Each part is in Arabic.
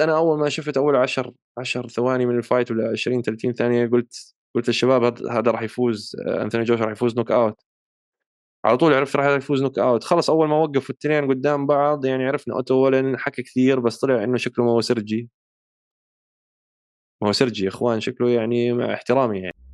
أنا أول ما شفت أول 10 10 ثواني من ال fight ولا 20 30 ثانية قلت قلت للشباب هذا راح يفوز أنثوني جوشوا راح يفوز knockout على طول عرفت راح يفوز knockout خلص أول ما وقفوا الاثنين قدام بعض يعني عرفنا أوتو والين حكى كثير بس طلع إنه شكله ما هو سرجي. ما هو سرجي يا إخوان شكله يعني مع احترامي يعني.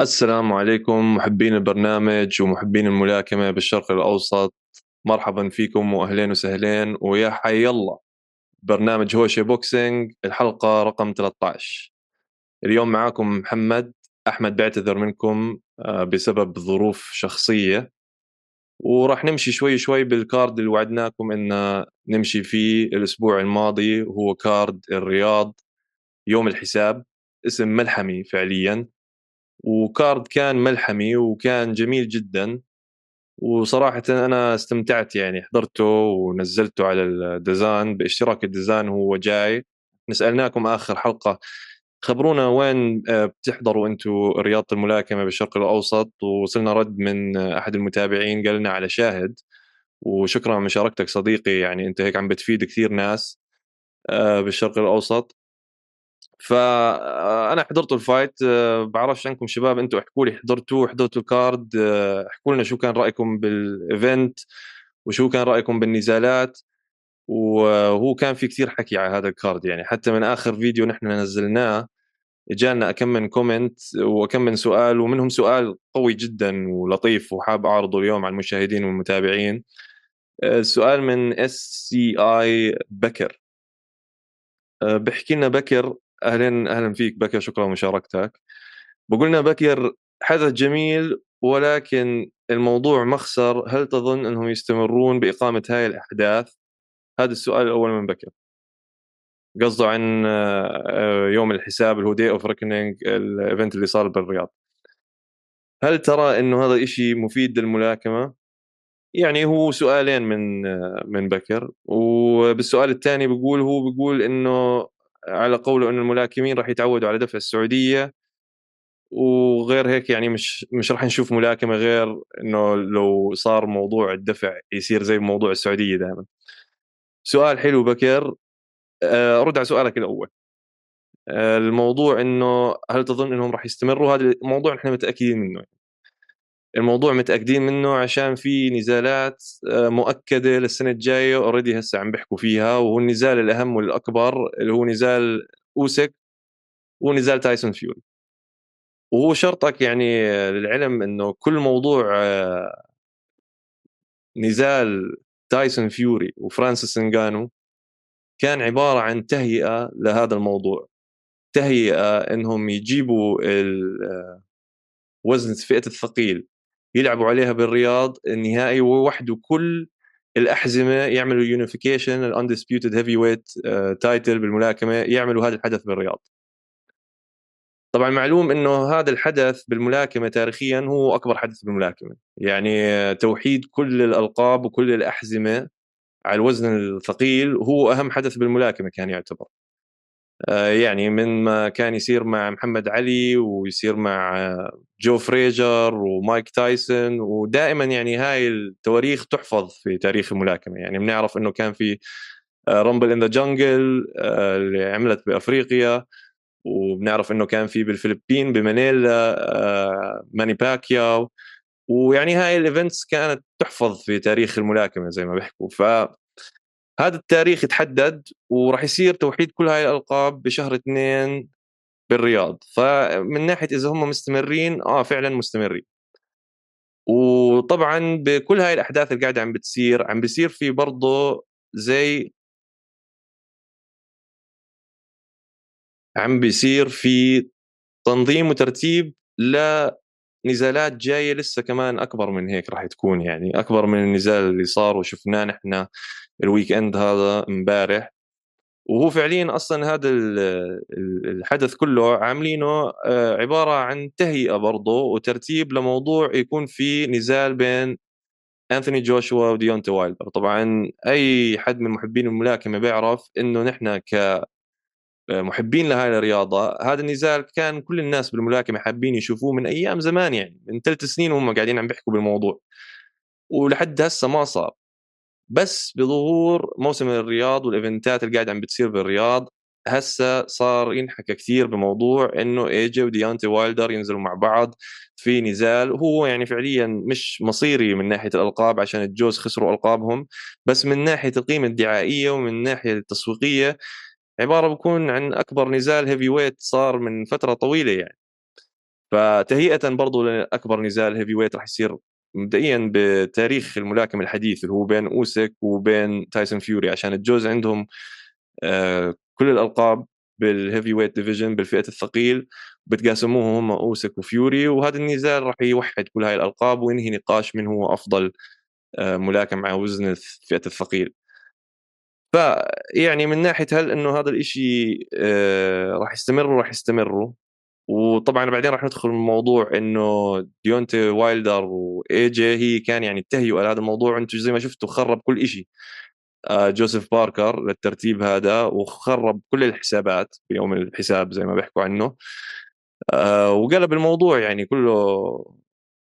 السلام عليكم محبين البرنامج ومحبين الملاكمة بالشرق الأوسط. مرحبا فيكم وأهلين وسهلين ويا حي الله. برنامج هوشة boxing الحلقة رقم 13 اليوم معاكم محمد أحمد بعتذر منكم آه، بسبب ظروف شخصية. وراح نمشي شوي شوي بال card اللي وعدناكم إن نمشي فيه الأسبوع الماضي هو card الرياض يوم الحساب اسم ملحمي فعليا. وكارد كان ملحمي وكان جميل جدا وصراحة أنا استمتعت يعني حضرته ونزلته على الديزان بإشتراك الديزان هو جاي. نسألناكم آخر حلقة. خبرونا وين آه، بتحضروا أنتم رياضة الملاكمة بالشرق الأوسط؟ ووصلنا رد من أحد المتابعين قال لنا على شاهد. وشكرا على مشاركتك صديقي يعني أنت هيك عم بتفيد كثير ناس آه، بالشرق الأوسط. فأنا حضرت ال fight آه، بعرفش عنكم شباب أنتم احكوا لي حضرتوا حضرتوا ال card آه، احكوا لنا شو كان رأيكم بال event وشو كان رأيكم بالنزالات. وهو كان في كثير حكي على هذا ال card يعني حتى من آخر فيديو نحن نزلناه جانا أكم من comment وكم من سؤال ومنهم سؤال قوي جدا ولطيف وحاب أعرضه اليوم على المشاهدين والمتابعين. آه، من SCI بكر. بحكي لنا بكر أهلا أهلا فيك بكر شكرا لمشاركتك بقولنا بكر حدث جميل ولكن الموضوع مخسر. هل تظن أنهم يستمرون بإقامة هاي الأحداث؟ هذا السؤال الأول من بكر قصده عن آه، يوم الحساب اللي هو Day of Reckoning ال event اللي صار بالرياض. هل ترى إنه هذا إشي مفيد للملاكمة؟ يعني هو سؤالين من آه، من بكر وبالسؤال الثاني بيقول هو بيقول إنه على قوله انه الملاكمين راح يتعودوا على دفع السعودية وغير هيك يعني مش مش راح نشوف ملاكمة غير إنه لو صار موضوع الدفع يصير زي موضوع السعودية دائما. سؤال حلو بكر. آه، رد على سؤالك الأول. آه، الموضوع إنه هل تظن إنهم راح يستمروا؟ هذا الموضوع نحن متأكدين منه. الموضوع متأكدين منه عشان في نزالات آه، مؤكدة للسنة الجاية already هسه عم بيحكوا فيها وهو النزال الأهم والأكبر اللي هو نزال أوسك ونزال تايسون فيوري وهو شرطك يعني للعلم إنه كل موضوع آه، نزال تايسون فيوري وفرانسيس انجانو كان عبارة عن تهيئة لهذا الموضوع. تهيئة إنهم يجيبوا آه، وزن فئة الثقيل. يلعبوا عليها بالرياض النهائي ويوحدوا كل الأحزمة يعملوا unification ال undisputed heavyweight title بالملاكمة يعملوا هذا الحدث بالرياض. طبعا معلوم إنه هذا الحدث بالملاكمة تاريخيا هو أكبر حدث بالملاكمة. يعني توحيد كل الألقاب وكل الأحزمة على الوزن الثقيل هو أهم حدث بالملاكمة كان يعتبر. يعني من ما كان يصير مع محمد علي ويصير مع آه، جو فريجر ومايك تايسون ودائما يعني هاي التواريخ تحفظ في تاريخ الملاكمة. يعني بنعرف إنه كان في Rumble in the Jungle اللي عملت بأفريقيا وبنعرف إنه كان في بالفلبين بمانيلا آه، ماني باكياو ويعني هاي الايفنتس كانت تحفظ في تاريخ الملاكمة زي ما بيحكوا. ف هذا التاريخ يتحدد وراح يصير توحيد كل هاي الألقاب بشهر اثنين بالرياض. فمن ناحية إذا هم مستمرين آه فعلا مستمرين. وطبعا بكل هاي الأحداث اللي قاعدة عم بتصير عم بيصير في برضه زي عم بيصير في تنظيم وترتيب لنزالات جاية لسه كمان أكبر من هيك راح تكون يعني أكبر من النزال اللي صار وشفناه نحن ال weekend هذا امبارح. وهو فعليا أصلا هذا الحدث كله عاملينه آه، عبارة عن تهيئة برضه وترتيب لموضوع يكون في نزال بين أنثوني جوشوا وديونتي وايلدر. طبعا أي حد من محبين الملاكمة بيعرف إنه نحن ك محبين لهاي الرياضة هذا النزال كان كل الناس بالملاكمة حابين يشوفوه من أيام زمان يعني من ثلاث سنين وهم قاعدين عم بيحكوا بالموضوع. ولحد هسه ما صار. بس بظهور موسم الرياض وال event ات اللي قاعد عم بتصير بالرياض هسه صار ينحكى كثير بموضوع إنه AJ وديونتي وايلدر ينزلوا مع بعض في نزال هو يعني فعليا مش مصيري من ناحية الألقاب عشان الجوز خسروا ألقابهم بس من ناحية القيمة الدعائية ومن الناحيه التسويقية عبارة بكون عن أكبر نزال heavyweight صار من فترة طويلة يعني. فتهيئه برضو لأكبر نزال heavyweight راح يصير مبدئيا بتاريخ الملاكمه الحديث اللي هو بين أوسك وبين تايسون فيوري عشان الجوز عندهم آه، كل الألقاب بال heavyweight division بالفئة الثقيل بتقاسموه هم أوسك وفيوري وهذا النزال راح يوحد كل هاي الألقاب وينهي نقاش من هو أفضل آه، ملاكم على وزن فئه الثقيل. فيعني من ناحية هل إنه هذا الإشي آه، راح يستمر؟ راح يستمروا وطبعا بعدين راح ندخل الموضوع إنه ديونتي وايلدر و AJ هي كان يعني التهيئه لهذا الموضوع. أنتم زي ما شفتوا خرب كل شيء آه، جوزيف باركر للترتيب هذا وخرب كل الحسابات بيوم الحساب زي ما بيحكوا عنه. آه، وقلب الموضوع يعني كله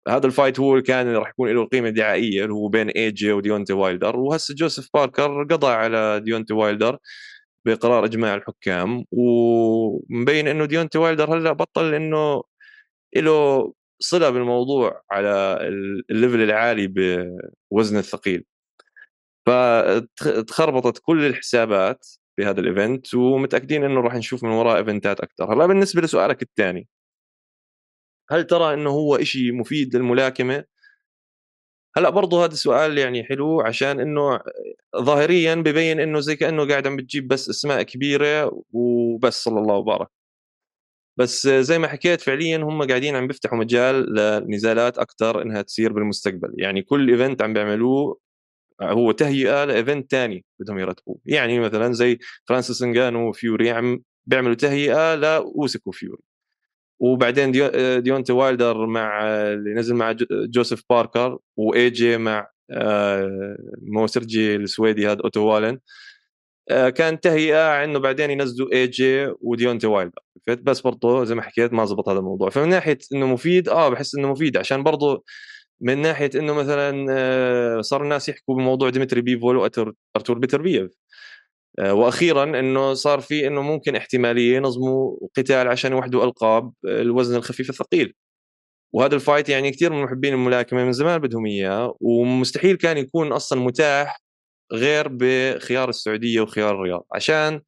هذا ال fight هو اللي كان راح يكون له قيمة دعائية اللي هو بين AJ وديونتي وايلدر. وهسه جوزيف باركر قضى على ديونتي وايلدر. بقرار إجماع الحكام ومبين إنه ديونتي وايلدر هلأ بطل إنه له صلة بالموضوع على ال level العالي بوزن الثقيل. فتخربطت كل الحسابات بهذا ال event ومتأكدين إنه راح نشوف من وراء ايفنتات أكثر. هلأ بالنسبة لسؤالك الثاني هل ترى إنه هو شيء مفيد للملاكمة؟ هلأ برضه هذا السؤال يعني حلو عشان إنه ظاهريا ببين إنه زي كأنه قاعد عم بتجيب بس أسماء كبيرة وبس صلى الله وبارك. بس زي ما حكيت فعليا هم قاعدين عم بيفتحوا مجال لنزالات أكثر إنها تصير بالمستقبل. يعني كل event عم بيعملوه هو تهيئة ل event ثاني بدهم يرتبوه. يعني مثلا زي فرانسيس انجانو وفيوري عم بيعملوا تهيئة لاوسك وفيوري وبعدين ديو ديونتي وايلدر مع اللي نزل مع جوزيف باركر و AJ مع آه، مو سيرجي السويدي هذا أوتو والن آه، كان تهيئة إنه بعدين ينزلوا AJ وديونتي وايلدر. بس برضه زي ما حكيت ما زبط هذا الموضوع. فمن ناحية إنه مفيد آه بحس إنه مفيد. عشان برضه من ناحية إنه مثلا آه، صار الناس يحكوا بموضوع ديمتري بيفول وارتور بيتربييف آه، وأخيرا إنه صار في إنه ممكن احتمالية ينظموا قتال عشان يوحدوا ألقاب الوزن الخفيف الثقيل. وهذا ال fight يعني كثير من محبين الملاكمة من زمان بدهم إياه ومستحيل كان يكون أصلا متاح غير بخيار السعودية وخيار الرياض. عشان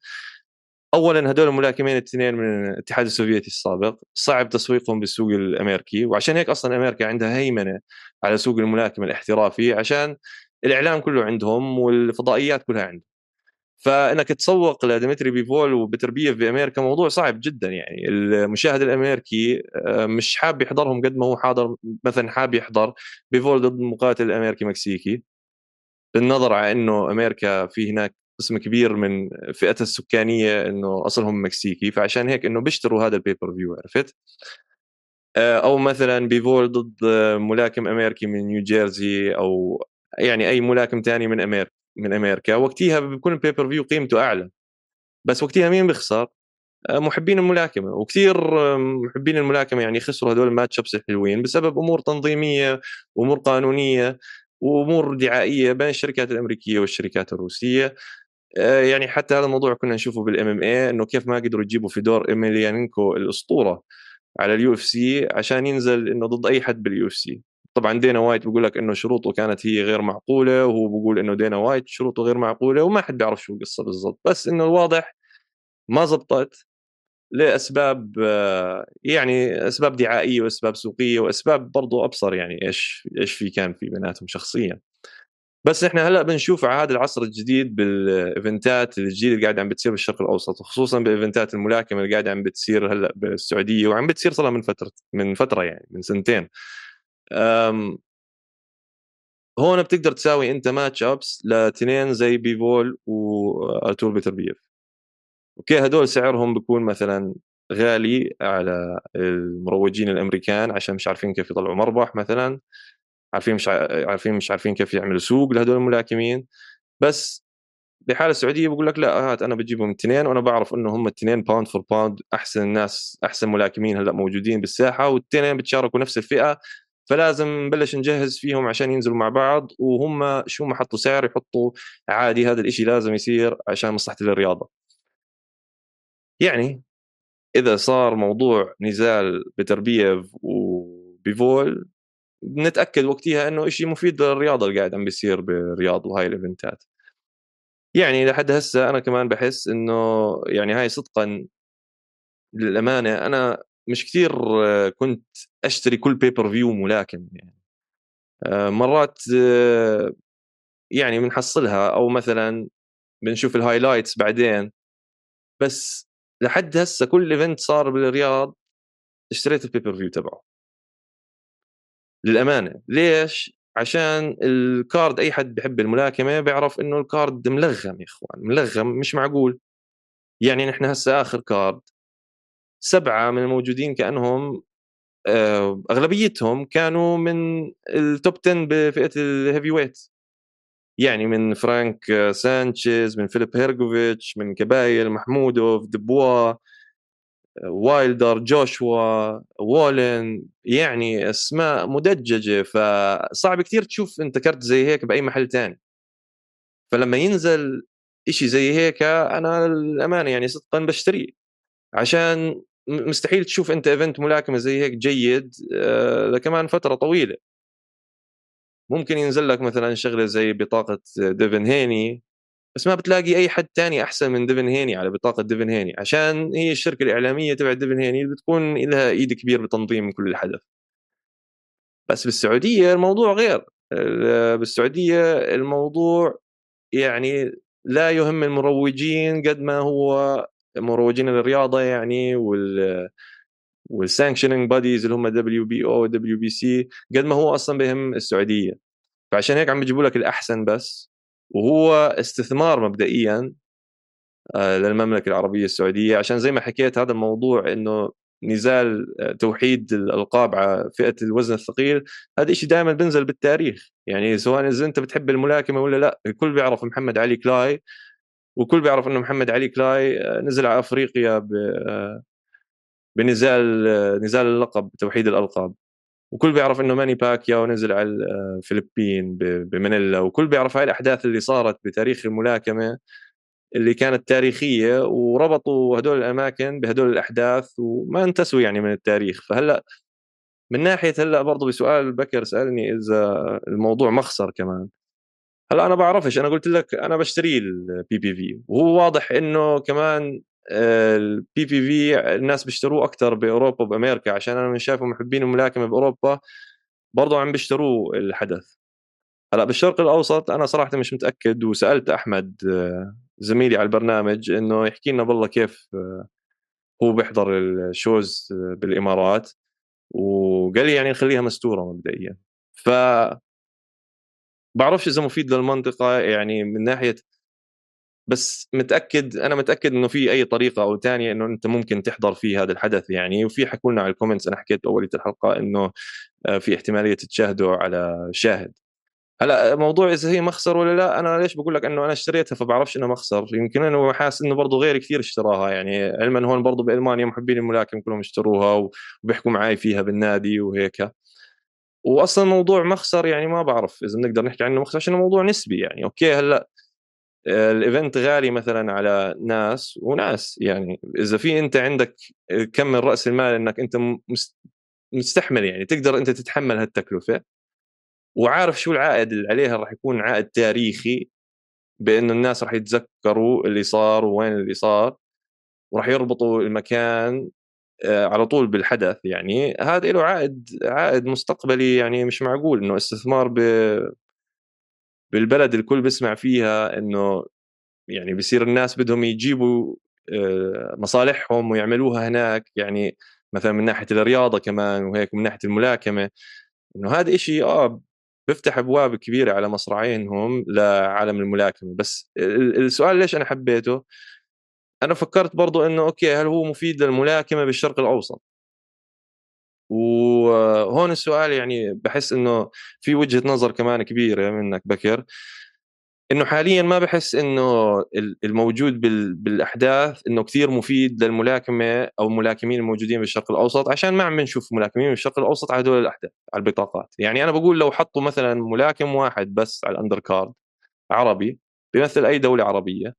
اولا هدول الملاكمين الاثنين من الاتحاد السوفيتي السابق صعب تسويقهم بالسوق الأمريكي وعشان هيك أصلا أمريكا عندها هيمنة على سوق الملاكمة الاحترافي عشان الإعلام كله عندهم والفضائيات كلها عندهم. فإنك تسوق لديمتري بيفول وبتربيف بامريكا موضوع صعب جدا يعني. المشاهد الأمريكي آه، مش حاب يحضرهم قد ما هو حاضر مثلا حاب يحضر بيفول ضد مقاتل أمريكي مكسيكي. بالنظر على إنه أمريكا في هناك قسم كبير من فئتها السكانية إنه أصلهم مكسيكي فعشان هيك إنه بيشتروا هذا ال pay-per-view عرفت؟ آه، أو مثلا بيفول ضد ملاكم أمريكي من نيوجيرسي أو يعني أي ملاكم ثاني من أمريكا. من أمريكا وقتها بيكون ال pay-per-view قيمته أعلى. بس وقتها مين بيخسر؟ آه، محبين الملاكمة. وكثير محبين الملاكمة يعني خسروا هدول ال match-ups الحلوين بسبب أمور تنظيمية امور قانونية وأمور دعائية بين الشركات الأمريكية والشركات الروسية. آه، يعني حتى هذا الموضوع كنا نشوفه بال MMA إنه كيف ما قدروا يجيبوا فيدور إيميليانينكو الأسطورة على ال UFC عشان ينزل إنه ضد أي حد بال UFC. طبعا دانا وايت بيقول لك إنه شروطه كانت هي غير معقولة وهو بيقول إنه دانا وايت شروطه غير معقولة وما حد بيعرف شو القصة بالضبط. بس إنه الواضح ما زبطت لأسباب آه، يعني أسباب دعائية وأسباب سوقية وأسباب برضو أبصر يعني إيش إيش في كان في بيناتهم شخصيا. بس إحنا هلأ بنشوف على هذا العصر الجديد بالإيفنتات الجديده اللي قاعدة عم بتصير بالشرق الأوسط وخصوصا بايفنتات الملاكمة اللي قاعدة عم بتصير هلأ بالسعودية وعم بتصير صار من فترة من فترة يعني من سنتين. هون بتقدر تساوي أنت match-ups لاثنين زي بيفول وارتور بيتربيف okay هدول سعرهم بيكون مثلا غالي على المروجين الأمريكان عشان مش عارفين كيف يطلعوا مربح مثلا عارفين مش عارفين مش عارفين كيف يعملوا سوق لهدول الملاكمين. بس بحال السعودية بقول لك لا هات أنا بجيبهم الاثنين وأنا بعرف انه هم الاثنين pound for pound أحسن الناس أحسن ملاكمين هلأ موجودين بالساحة والاثنين بتشاركوا نفس الفئة فلازم نبلش نجهز فيهم عشان ينزلوا مع بعض وهم شو ما حطوا سعر يحطوا عادي هذا الإشي لازم يصير عشان مصلحة الرياضة. يعني إذا صار موضوع نزال بيتربييف وبيفول بنتاكد وقتها إنه شيء مفيد للرياضة اللي قاعد عم بيصير بالرياض وهاي الإيفنتات. يعني لحد هسه أنا كمان بحس إنه يعني هاي صدقا للأمانة أنا مش كثير كنت أشتري كل pay-per-view ملاكم يعني. آه، مرات آه، يعني بنحصلها أو مثلا بنشوف ال highlights بعدين. بس لحد هسه كل event صار بالرياض اشتريت ال pay-per-view تبعه. للأمانة. ليش؟ عشان ال card أي حد بحب الملاكمة بيعرف إنه ال card ملغم يا إخوان ملغم مش معقول. يعني نحن هسه آخر card سبعة من الموجودين كأنهم آه، أغلبيتهم كانوا من ال top 10 بفئة ال heavyweight يعني من فرانك سانشيز من فيليب هيرجوفيتش من كبايل محمودوف دوبوا وايلدر جوشوا وولن يعني أسماء مدججة. فصعب كثير تشوف أنت كرت زي هيك بأي محل تاني. فلما ينزل إشي زي هيك أنا للأمانة يعني صدقا بشتريه. عشان مستحيل تشوف أنت event ملاكمة زي هيك جيد آه، لكمان فترة طويلة. ممكن ينزل لك مثلا شغلة زي بطاقة ديفن هيني بس ما بتلاقي أي حد تاني أحسن من ديفن هيني على بطاقة ديفن هيني عشان هي الشركة الإعلامية تبع ديفن هيني بتكون لها إيد كبير بتنظيم كل الحدث. بس بالسعودية الموضوع غير بالسعودية الموضوع يعني لا يهم المروجين قد ما هو مروجين الرياضة يعني وال وال sanctioning bodies اللي هم WBO WBC قد ما هو أصلا بهم السعودية. فعشان هيك عم بيجيبوا لك الأحسن بس. وهو استثمار مبدئيا آه، للمملكة العربية السعودية. عشان زي ما حكيت هذا الموضوع إنه نزال آه، توحيد الألقاب على فئة الوزن الثقيل هذا شيء دائما بنزل بالتاريخ. يعني سواء إذا أنت بتحب الملاكمة ولا لا الكل بيعرف محمد علي كلاي. والكل بيعرف إنه محمد علي كلاي آه، نزل على أفريقيا بنزال نزال اللقب توحيد الألقاب. وكل بيعرف إنه ماني باكياو نزل على الفلبين بمانيلا. وكل بيعرف هاي الأحداث اللي صارت بتاريخ الملاكمة اللي كانت تاريخية وربطوا هدول الأماكن بهدول الأحداث وما انتسوا يعني من التاريخ. فهلأ من ناحية هلأ برضه بسؤال بكر سألني إذا الموضوع مخسر كمان. هلا أنا بعرفش أنا قلت لك أنا بشتري البي بي في وهو واضح إنه كمان البي بي في الناس بيشتروه أكثر بأوروبا وبأمريكا عشان أنا من شايفه محبين الملاكمة بأوروبا برضه عم بيشتروه الحدث. هلا بالشرق الأوسط أنا صراحة مش متأكد وسألت أحمد آه، زميلي على البرنامج إنه يحكي لنا بالله كيف آه، هو بيحضر ال shows آه، بالإمارات. وقال لي يعني نخليها مستورة مبدئيا. ف بعرفش إذا مفيد للمنطقة يعني من ناحية بس متأكد أنا متأكد إنه في أي طريقة أو ثانية إنه أنت ممكن تحضر في هذا الحدث يعني. وفي حكوا لنا على الكومنتس أنا حكيت اوليه الحلقة إنه آه، في احتمالية تشاهدوا على شاهد. هلأ موضوع إذا هي مخسر ولا لا أنا ليش بقول لك إنه أنا اشتريتها فبعرفش انها مخسر؟ يمكن أنا حاسس إنه برضه غيري كثير اشتراها يعني. علما هون برضه بألمانيا محبين الملاكم كلهم اشتروها وبيحكوا معي فيها بالنادي وهيك. واصلا موضوع مخسر يعني ما بعرف إذا بنقدر نحكي عنه مخسر عشان الموضوع نسبي يعني. okay هلأ ال event غالي مثلا على ناس وناس يعني. إذا في أنت عندك كم من رأس المال إنك أنت مستحمل يعني تقدر أنت تتحمل هالتكلفة. وعارف شو العائد اللي عليها راح يكون عائد تاريخي بانه الناس راح يتذكروا اللي صار ووين اللي صار. وراح يربطوا المكان آه، على طول بالحدث يعني هذا له عائد عائد مستقبلي يعني مش معقول إنه استثمار ب بالبلد الكل بيسمع فيها إنه يعني بصير الناس بدهم يجيبوا آه، مصالحهم ويعملوها هناك يعني مثلا من ناحية الرياضة كمان وهيك من ناحية الملاكمة. إنه هذا إشي آه بيفتح أبواب كبيرة على مصراعينهم لعالم الملاكمة. بس السؤال ليش أنا حبيته؟ أنا فكرت برضو إنه okay هل هو مفيد للملاكمة بالشرق الأوسط؟ وهون السؤال يعني بحس إنه في وجهة نظر كمان كبيرة منك بكر إنه حاليا ما بحس إنه الموجود بالأحداث إنه كثير مفيد للملاكمة أو الملاكمين الموجودين بالشرق الأوسط عشان ما عم نشوف ملاكمين بالشرق الأوسط على هدول الأحداث على البطاقات. يعني أنا بقول لو حطوا مثلا ملاكم واحد بس على ال undercard عربي بيمثل أي دولة عربية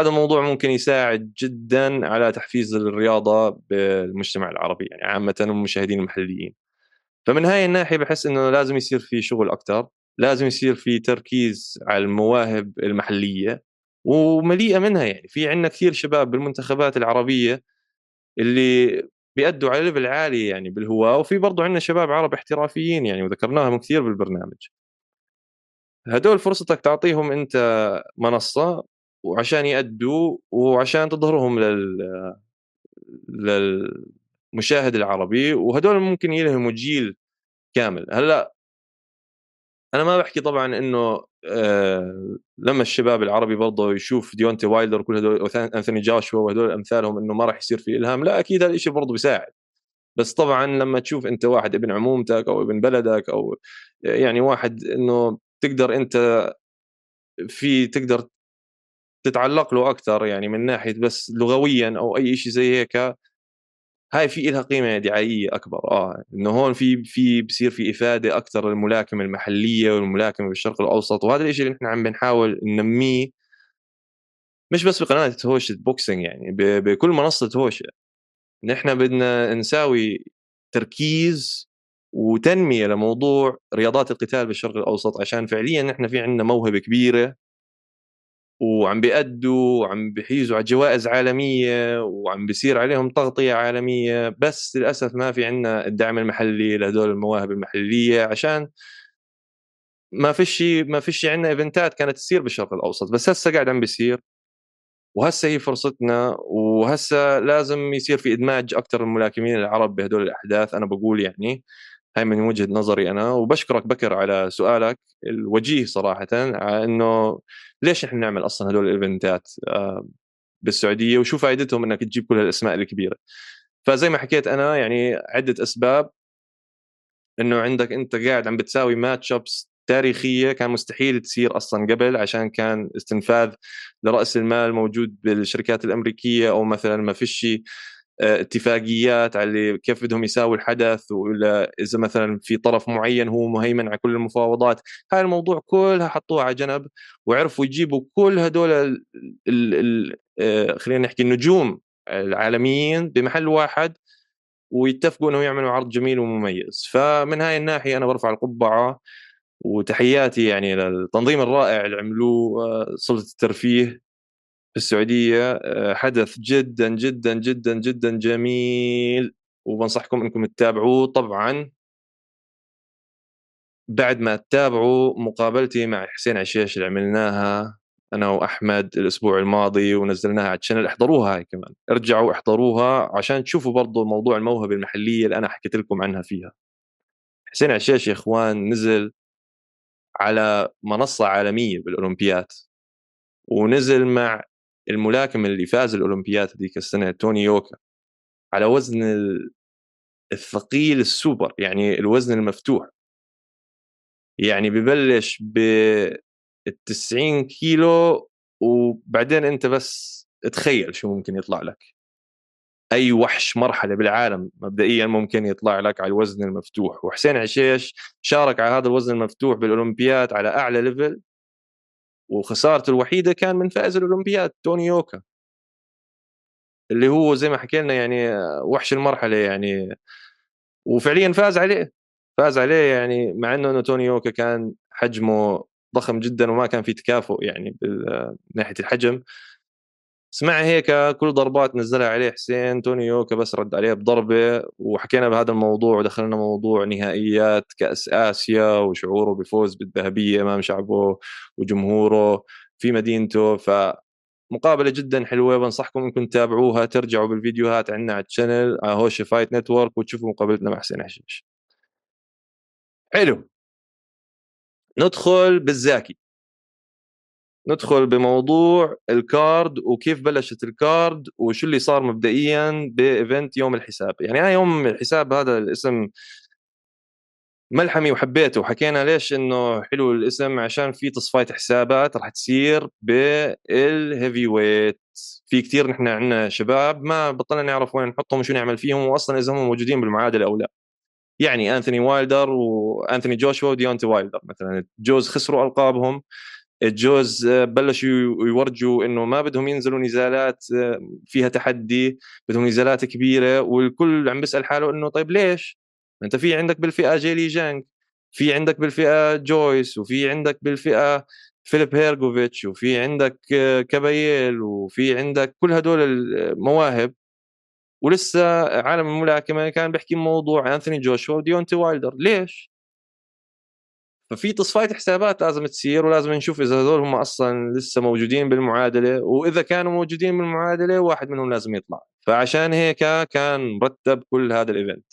هذا الموضوع ممكن يساعد جدا على تحفيز الرياضة بالمجتمع العربي يعني عامة والمشاهدين المحليين. فمن هاي الناحية بحس إنه لازم يصير في شغل أكثر لازم يصير في تركيز على المواهب المحلية ومليئة منها يعني. في عندنا كثير شباب بالمنتخبات العربية اللي بيأدوا على ليفل عالي يعني بالهواة وفي برضه عندنا شباب عرب احترافيين يعني وذكرناهم كثير بالبرنامج. هدول فرصتك تعطيهم أنت منصة وعشان يأدوا وعشان تظهرهم لل للمشاهد العربي وهدول ممكن يلهموا جيل كامل. هلأ أنا ما بحكي طبعا إنه آه لما الشباب العربي برضه يشوف ديونتي وايلدر وكل هدول أنثوني جوشوا وهدول أمثالهم إنه ما راح يصير في إلهام لا أكيد هذا الشيء برضه بيساعد. بس طبعا لما تشوف أنت واحد ابن عمومتك أو ابن بلدك أو يعني واحد إنه تقدر أنت في تقدر تتعلق له أكثر يعني من ناحية بس لغويا أو أي شيء زي هيك هاي في لها قيمة دعائية أكبر. آه إنه هون في في بصير في إفادة أكثر للملاكمة المحلية والملاكمة بالشرق الأوسط وهذا الشيء اللي نحن عم بنحاول ننميه. مش بس بقناة هوشة بوكسينج يعني بكل منصة هوشة. نحن بدنا نساوي تركيز وتنمية لموضوع رياضات القتال بالشرق الأوسط عشان فعليا نحن في عندنا موهبة كبيرة. وعم بيأدوا وعم بيحيزوا على جوائز عالمية وعم بيصير عليهم تغطية عالمية بس للأسف ما في عندنا الدعم المحلي لهدول المواهب المحلية عشان ما فيش ما فيش عندنا إيفنتات كانت تصير بالشرق الأوسط بس هسه قاعد عم بيصير وهسه هي فرصتنا وهسه لازم يصير في إدماج أكثر الملاكمين العرب بهدول الأحداث أنا بقول يعني. هاي من وجهة نظري أنا وبشكرك بكر على سؤالك الوجيه صراحة إنه ليش نحن نعمل أصلا هدول الإيفنتات آه، بالسعودية؟ وشو فائدتهم إنك تجيب كل الاسماء الكبيرة؟ فزي ما حكيت أنا يعني عدة أسباب. إنه عندك أنت قاعد عم بتساوي ماتش أبس تاريخية كان مستحيل تصير أصلا قبل عشان كان استنفاذ لرأس المال موجود بالشركات الأمريكية أو مثلا ما فيش اتفاقيات على كيف بدهم يساووا الحدث ولا إذا مثلا في طرف معين هو مهيمن على كل المفاوضات. هاي الموضوع كلها حطوها على جنب وعرفوا يجيبوا كل هدول آه، خلينا نحكي النجوم العالميين بمحل واحد ويتفقوا انه يعملوا عرض جميل ومميز. فمن هاي الناحية أنا برفع القبعة وتحياتي يعني للتنظيم الرائع اللي عملوه آه، سلطة الترفيه. السعودية آه، حدث جدا جدا جدا جدا جميل وبنصحكم إنكم تتابعوه. طبعا بعد ما تتابعوا مقابلتي مع حسين عشيش اللي عملناها أنا وأحمد الأسبوع الماضي ونزلناها على الشانل احضروها هاي كمان. ارجعوا احضروها عشان تشوفوا برضو موضوع الموهبة المحلية اللي أنا حكيت لكم عنها فيها. حسين عشيش يا إخوان نزل على منصة عالمية بالاولمبياد ونزل مع الملاكم اللي فاز الأولمبياد هذيك السنة توني يوكا على وزن الثقيل السوبر يعني الوزن المفتوح. يعني ببلش ب 90 كيلو وبعدين أنت بس تخيل شو ممكن يطلع لك. أي وحش مرحلة بالعالم مبدئيا ممكن يطلع لك على الوزن المفتوح. وحسين عشيش شارك على هذا الوزن المفتوح بالأولمبياد على أعلى level وخسارته الوحيدة كان من فائز الأولمبياد توني يوكا. اللي هو زي ما حكينا يعني وحش المرحلة يعني. وفعليا فاز عليه فاز عليه يعني مع إنه توني يوكا كان حجمه ضخم جدا وما كان في تكافؤ يعني من ناحية الحجم. سمع هيك كل ضربات نزلها عليه حسين توني يوكا بس رد عليه بضربة وحكينا بهذا الموضوع ودخلنا موضوع نهائيات كأس آسيا وشعوره بفوز بالذهبية أمام شعبه وجمهوره في مدينته. ف مقابله جدا حلوة بنصحكم إنكم تتابعوها ترجعوا بالفيديوهات عندنا على ال channel على هوشة فايت نتورك وتشوفوا مقابلتنا مع حسين حشيش. حلو. ندخل بالزاكي. ندخل بموضوع ال card وكيف بلشت ال card وشو اللي صار مبدئيا ب event يوم الحساب. يعني يوم الحساب هذا الاسم ملحمي وحبيته وحكينا ليش إنه حلو الاسم؟ عشان في تصفيه حسابات رح تصير بال heavyweight في كثير نحن عندنا شباب ما بطلنا نعرف وين نحطهم وشو نعمل فيهم واصلا إذا هم موجودين بالمعادلة أو لا. يعني أنثوني وايلدر وأنثوني جوشوا وديونتي وايلدر مثلا. جوز خسروا ألقابهم. الجوز بلشوا يورجوا إنه ما بدهم ينزلوا نزالات فيها تحدي بدهم نزالات كبيرة والكل عم بيسال حاله إنه طيب ليش أنت في عندك بالفئة جيلي زانج في عندك بالفئة جويس وفي عندك بالفئة فيليب هيرجوفيتش وفي عندك كابايل وفي عندك كل هدول المواهب ولسه عالم الملاكمة كان بيحكي موضوع أنثوني جوشوا وديونتي وايلدر ليش؟ ففي تصفيه حسابات لازم تصير ولازم نشوف إذا هذول هم أصلا لسه موجودين بالمعادلة وإذا كانوا موجودين بالمعادلة واحد منهم لازم يطلع. فعشان هيك كان مرتب كل هذا ال event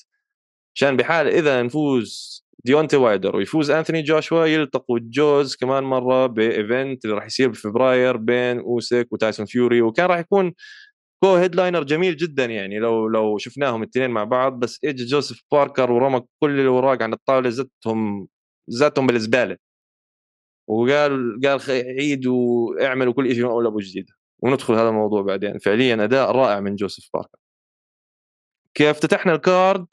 عشان بحال إذا يفوز ديونتي وايلدر ويفوز أنثوني جوشوا يلتقوا جوز كمان مرة ب event اللي راح يصير بفبراير بين اوسك وتايسون فيوري. وكان راح يكون co-headliner جميل جدا يعني لو لو شفناهم الاثنين مع بعض بس اجى جوزيف باركر ورمى كل الاوراق عن الطاولة زتهم زاتهم بالزباله وقال قال عيد واعملوا كل شيء من اول ابو جديد. وندخل هذا الموضوع بعدين. فعليا أداء رائع من جوزيف باركر. كيف افتتحنا ال card؟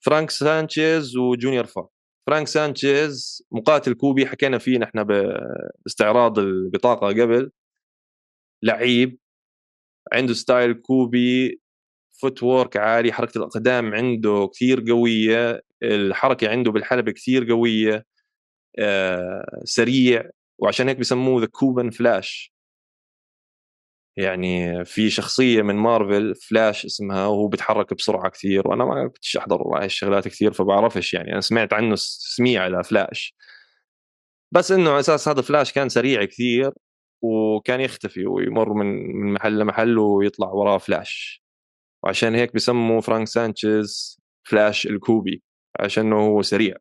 فرانك سانشيز وجونيور فا فرانك سانشيز مقاتل كوبي حكينا فيه نحن باستعراض البطاقة قبل. لعيب عنده ستايل كوبي footwork عالي حركة الأقدام عنده كثير قوية. الحركة عنده بالحلبة كثير قوية آه، سريع وعشان هيك بسموه the Cuban Flash يعني في شخصية من مارفل فلاش اسمها وهو بيتحرك بسرعة كثير وأنا ما كنتش أحضر هاي الشغلات كثير فبعرفش يعني أنا سمعت عنه سميع لفلاش بس إنه أساس هذا فلاش كان سريع كثير وكان يختفي ويمر من من محل لمحل ويطلع وراه فلاش وعشان هيك بسموا فرانك سانشيز فلاش الكوبي. عشان هو سريع.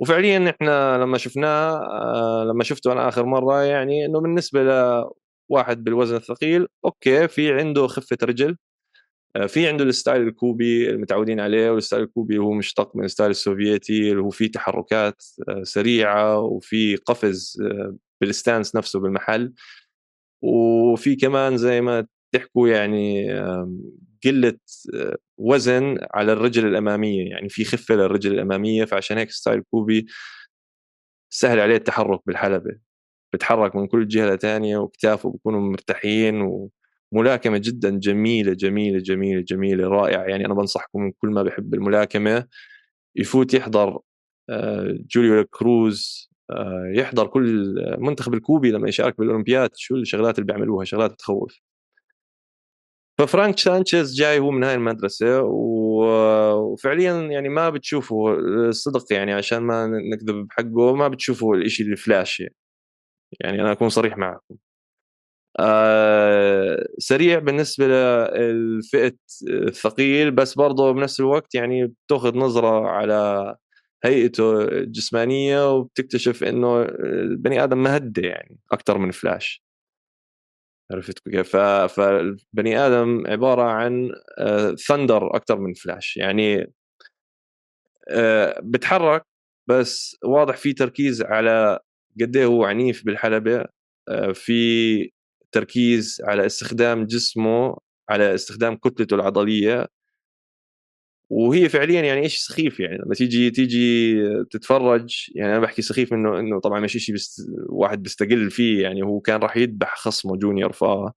وفعليا إحنا لما شفناه آه، لما شفته أنا آخر مرة يعني إنه بالنسبة لواحد بالوزن الثقيل أوكي في عنده خفة رجل آه، في عنده ال style الكوبي المتعودين عليه وال style الكوبي هو مشتق من ال style السوفيتي اللي هو فيه تحركات آه، سريعة وفي قفز بال stance نفسه بالمحل. وفي كمان زي ما تحكوا يعني قلة آه، وزن على الرجل الأمامية يعني في خفة للرجل الأمامية فعشان هيك style كوبي سهل عليه التحرك بالحلبة. بتحرك من كل جهة لثانية وكتافه بيكونوا مرتاحين وملاكمه جدا جميلة جميلة جميلة جميلة رائعة. يعني أنا بنصحكم من كل ما بحب الملاكمة يفوت يحضر آه، جوليو كروز آه، يحضر كل منتخب الكوبي لما يشارك بالأولمبياد شو الشغلات اللي بيعملوها شغلات بتخوف. ففرانك سانشيز جاي هو من هاي المدرسة وفعليا يعني ما بتشوفوا الصدق يعني عشان ما نكذب بحقه ما بتشوفوا الشيء اللي فلاش يعني. يعني أنا أكون صريح معكم آه سريع بالنسبة للفئة الثقيل بس برضه بنفس الوقت يعني بتاخذ نظرة على هيئته الجسمانية وبتكتشف إنه البني آدم مهده يعني أكثر من فلاش عرفت كيف؟ فالبني آدم عبارة عن ثندر آه، أكثر من فلاش يعني آه، بتحرك بس واضح في تركيز على قد إيه هو عنيف بالحلبة. آه، في تركيز على استخدام جسمه على استخدام كتلته العضلية. وهي فعليا يعني إيش سخيف يعني لما تيجي تيجي تتفرج يعني أنا بحكي سخيف إنه إنه طبعا مش شيء بست واحد بيستقل فيه يعني هو كان راح يذبح خصمه جونيور فا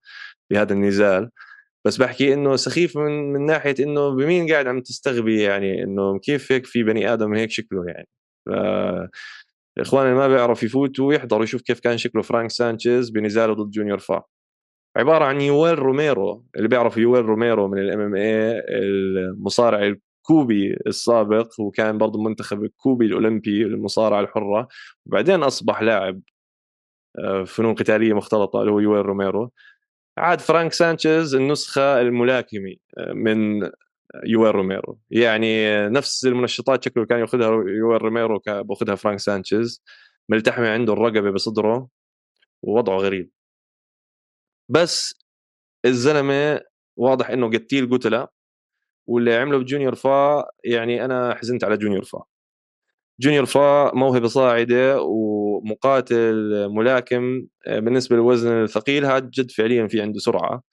بهذا النزال. بس بحكي إنه سخيف من من ناحية إنه بمين قاعد عم تستغبي يعني إنه كيف هيك في بني آدم هيك شكله يعني. ف الاخوان اللي ما بيعرف يفوتوا يحضروا يشوف كيف كان شكله فرانك سانشيز بنزاله ضد جونيور فا عبارة عن يويل روميرو اللي بيعرف يويل روميرو من ال MMA المصارع الكوبي السابق وكان برضه منتخب الكوبي الأولمبي للمصارعة الحرة. وبعدين أصبح لاعب آه، فنون قتالية مختلطة اللي هو يويل روميرو. عاد فرانك سانشيز النسخة الملاكمي آه، من يويل روميرو. يعني نفس المنشطات شكله كان ياخذها يويل روميرو باخذها فرانك سانشيز. ملتحمة عنده الرقبة بصدره ووضعه غريب. بس الزلمة واضح إنه قتيل قتله واللي عمله بجونيور فا يعني أنا حزنت على جونيور فا. جونيور فا موهبة صاعدة ومقاتل ملاكم آه، بالنسبة للوزن الثقيل هذا جد فعليا في عنده سرعة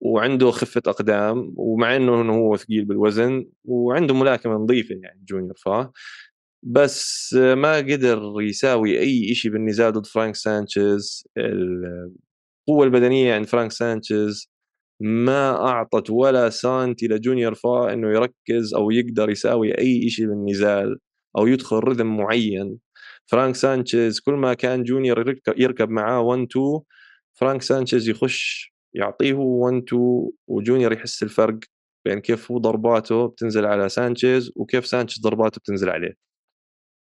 وعنده خفة أقدام ومع إنه هو ثقيل بالوزن وعنده ملاكمة نظيفة يعني جونيور فا. بس ما قدر يساوي أي شيء بالنزال ضد فرانك سانشيز القوة البدنية عند فرانك سانشيز ما أعطت ولا سنتي لجونيور فا إنه يركز أو يقدر يساوي أي شيء بالنزال أو يدخل rhythm معين. فرانك سانشيز كل ما كان جونيور يركب معاه 1 2 فرانك سانشيز يخش يعطيه 1 2 وجونيور يحس الفرق بين كيف هو ضرباته بتنزل على سانشيز وكيف سانشيز ضرباته بتنزل عليه.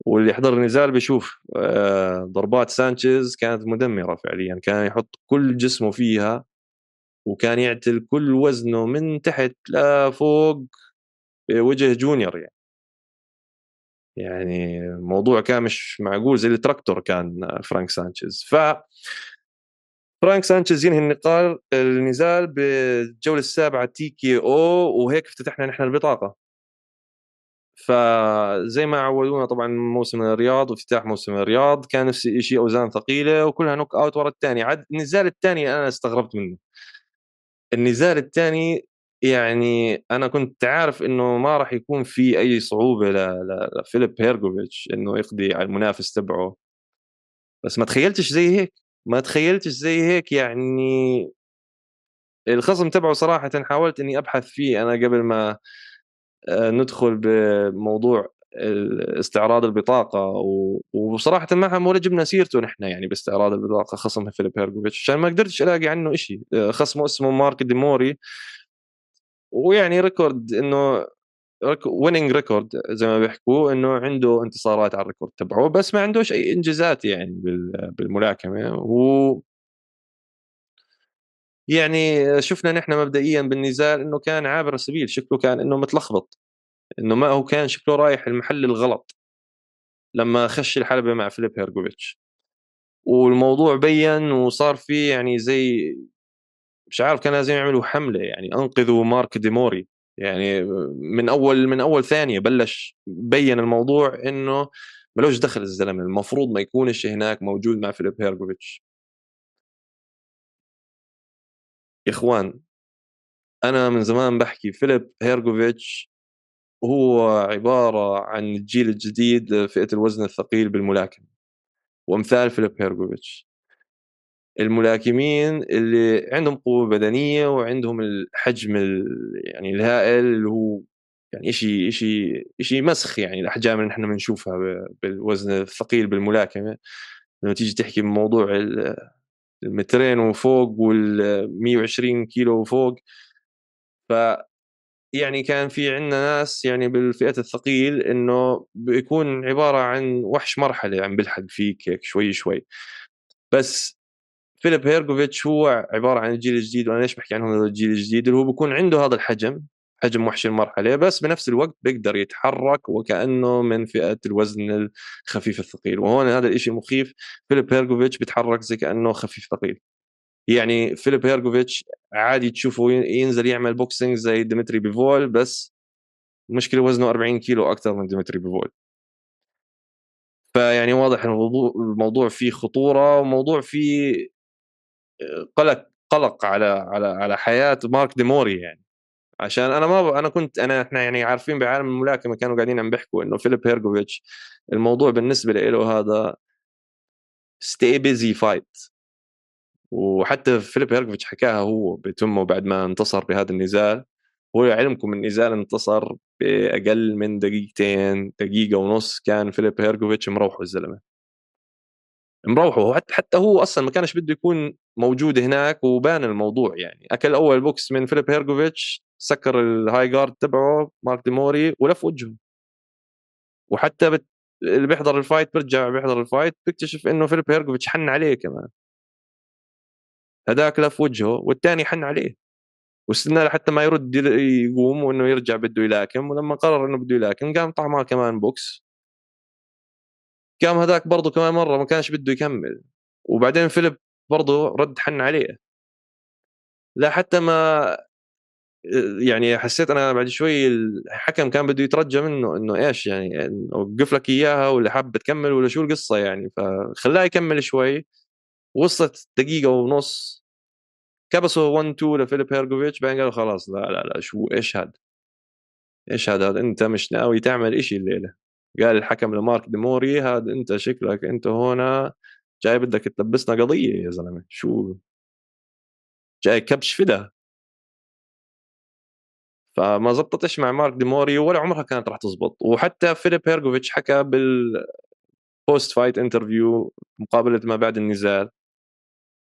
واللي يحضر النزال بيشوف آه، ضربات سانشيز كانت مدمرة فعليا كان يحط كل جسمه فيها وكان يعتل كل وزنه من تحت لفوق بوجه جونيور يعني. يعني الموضوع كان مش معقول زي التراكتور كان فرانك سانشيز. ف فرانك سانشيز ينهي النقال النزال بالجولة السابعة TKO وهيك افتتحنا نحن البطاقة. فزي ما عودونا طبعا موسم الرياض وافتتاح موسم الرياض كان نفس الشيء أوزان ثقيلة وكلها knockout ورا الثاني عاد النزال الثاني أنا استغربت منه. النزال الثاني يعني أنا كنت عارف إنه ما راح يكون في أي صعوبة لفيليب هيرجوفيتش إنه يقضي على المنافس تبعه. بس ما تخيلتش زي هيك. ما تخيلتش زي هيك يعني الخصم تبعه صراحة حاولت إني أبحث فيه أنا قبل ما ندخل بموضوع استعراض البطاقة وصراحة ما ولا جبنا سيرته نحن يعني باستعراض البطاقة خصم فيليب هيرجوفيتش عشان ما قدرتش ألاقي عنه شيء آه، خصمه اسمه مارك ديموري ويعني record إنه winning record زي ما بيحكوا إنه عنده انتصارات على ال record تبعه بس ما عندوش أي إنجازات يعني بالملاكمة. و يعني شفنا نحن مبدئيا بالنزال إنه كان عابر السبيل شكله كان إنه متلخبط إنه ما هو كان شكله رايح المحل الغلط لما خش الحلبة مع فيليب هيرجوفيتش. والموضوع بين وصار في يعني زي مش عارف كان لازم يعملوا حملة يعني أنقذوا مارك ديموري يعني من أول من أول ثانية بلش بين الموضوع إنه ملوش دخل الزلمة المفروض ما يكونش هناك موجود مع فيليب هيرجوفيتش. يا إخوان أنا من زمان بحكي فيليب هيرجوفيتش هو عبارة عن الجيل الجديد فئة الوزن الثقيل بالملاكمة وأمثال فيليب هيرجوفيتش الملاكمين اللي عندهم قوة بدنية وعندهم الحجم يعني الهائل اللي هو يعني شيء شيء شيء مسخ يعني الأحجام اللي نحن بنشوفها بالوزن الثقيل بالملاكمة. لما تيجي تحكي بموضوع المترين وفوق وال 120 كيلو وفوق. ف يعني كان في عندنا ناس يعني بالفئات الثقيل إنه بيكون عبارة عن وحش مرحلة عم بيلحق فيك هيك شوي شوي. بس فيليب هيرجوفيتش هو عبارة عن الجيل الجديد وأنا ليش بحكي عنهم الجيل الجديد؟ اللي هو بيكون عنده هذا الحجم. حجم وحش المرحلة بس بنفس الوقت بيقدر يتحرك وكأنه من فئة الوزن الخفيف الثقيل. وهون هذا الشيء المخيف فيليب هيرجوفيتش بيتحرك زي كأنه خفيف ثقيل. يعني فيليب هيرجوفيتش عادي تشوفه ينزل يعمل boxing زي ديمتري بيفول بس المشكلة وزنه 40 كيلو أكثر من ديمتري بيفول. فيعني واضح الموضوع الموضوع فيه خطورة وموضوع فيه قلق قلق على على على حياة مارك ديموري يعني. عشان أنا ما ب... أنا كنت أنا إحنا يعني عارفين بعالم الملاكمة كانوا قاعدين عم بيحكوا إنه فيليب هيرجوفيتش الموضوع بالنسبة له هذا stay busy fight وحتى فيليب هيرجوفيتش حكاها هو بتمه بعد ما انتصر بهذا النزال. هو عالعموم النزال انتصر بأقل من دقيقتين دقيقة ونص كان فيليب هيرجوفيتش مروحه الزلمة. مروحه حتى هو أصلا ما كانش بده يكون موجود هناك وبان الموضوع يعني. أكل أول بوكس من فيليب هيرجوفيتش سكر ال high guard تبعه مارك ديموري ولف وجهه. وحتى بت... اللي بيحضر ال fight بيرجع بيحضر ال fight بيكتشف إنه فيليب هيرجوفيتش حن عليه كمان. هذاك لف وجهه والثاني حن عليه. واستنى لحتى ما يرد يقوم وإنه يرجع بده يلاكم. ولما قرر إنه بده يلاكم قام طعمه كمان بوكس. قام هذاك برضه كمان مرة ما كانش بده يكمل. وبعدين فيليب برضه رد حن عليه. لا حتى ما يعني حسيت أنا بعد شوي الحكم كان بده يترجى منه إنه إيش يعني إنه وقف لك إياها ولا حاب تكمل ولا شو القصة يعني. فخلاه يكمل شوي. وصلت دقيقة ونص. كبسوا 1 2 لفيليب هيرجوفيتش بعدين قالوا خلاص لا لا لا شو إيش هذا إيش هذا أنت مش ناوي تعمل إشي الليلة. قال الحكم لمارك ديموري هذا أنت شكلك أنت هنا جاي بدك تلبسنا قضية يا زلمة. شو؟ جاي كبش فدا. فما زبطتش مع مارك ديموري ولا عمرها كانت راح تزبط. وحتى فيليب هيرجوفيتش حكى بال post fight interview مقابلة ما بعد النزال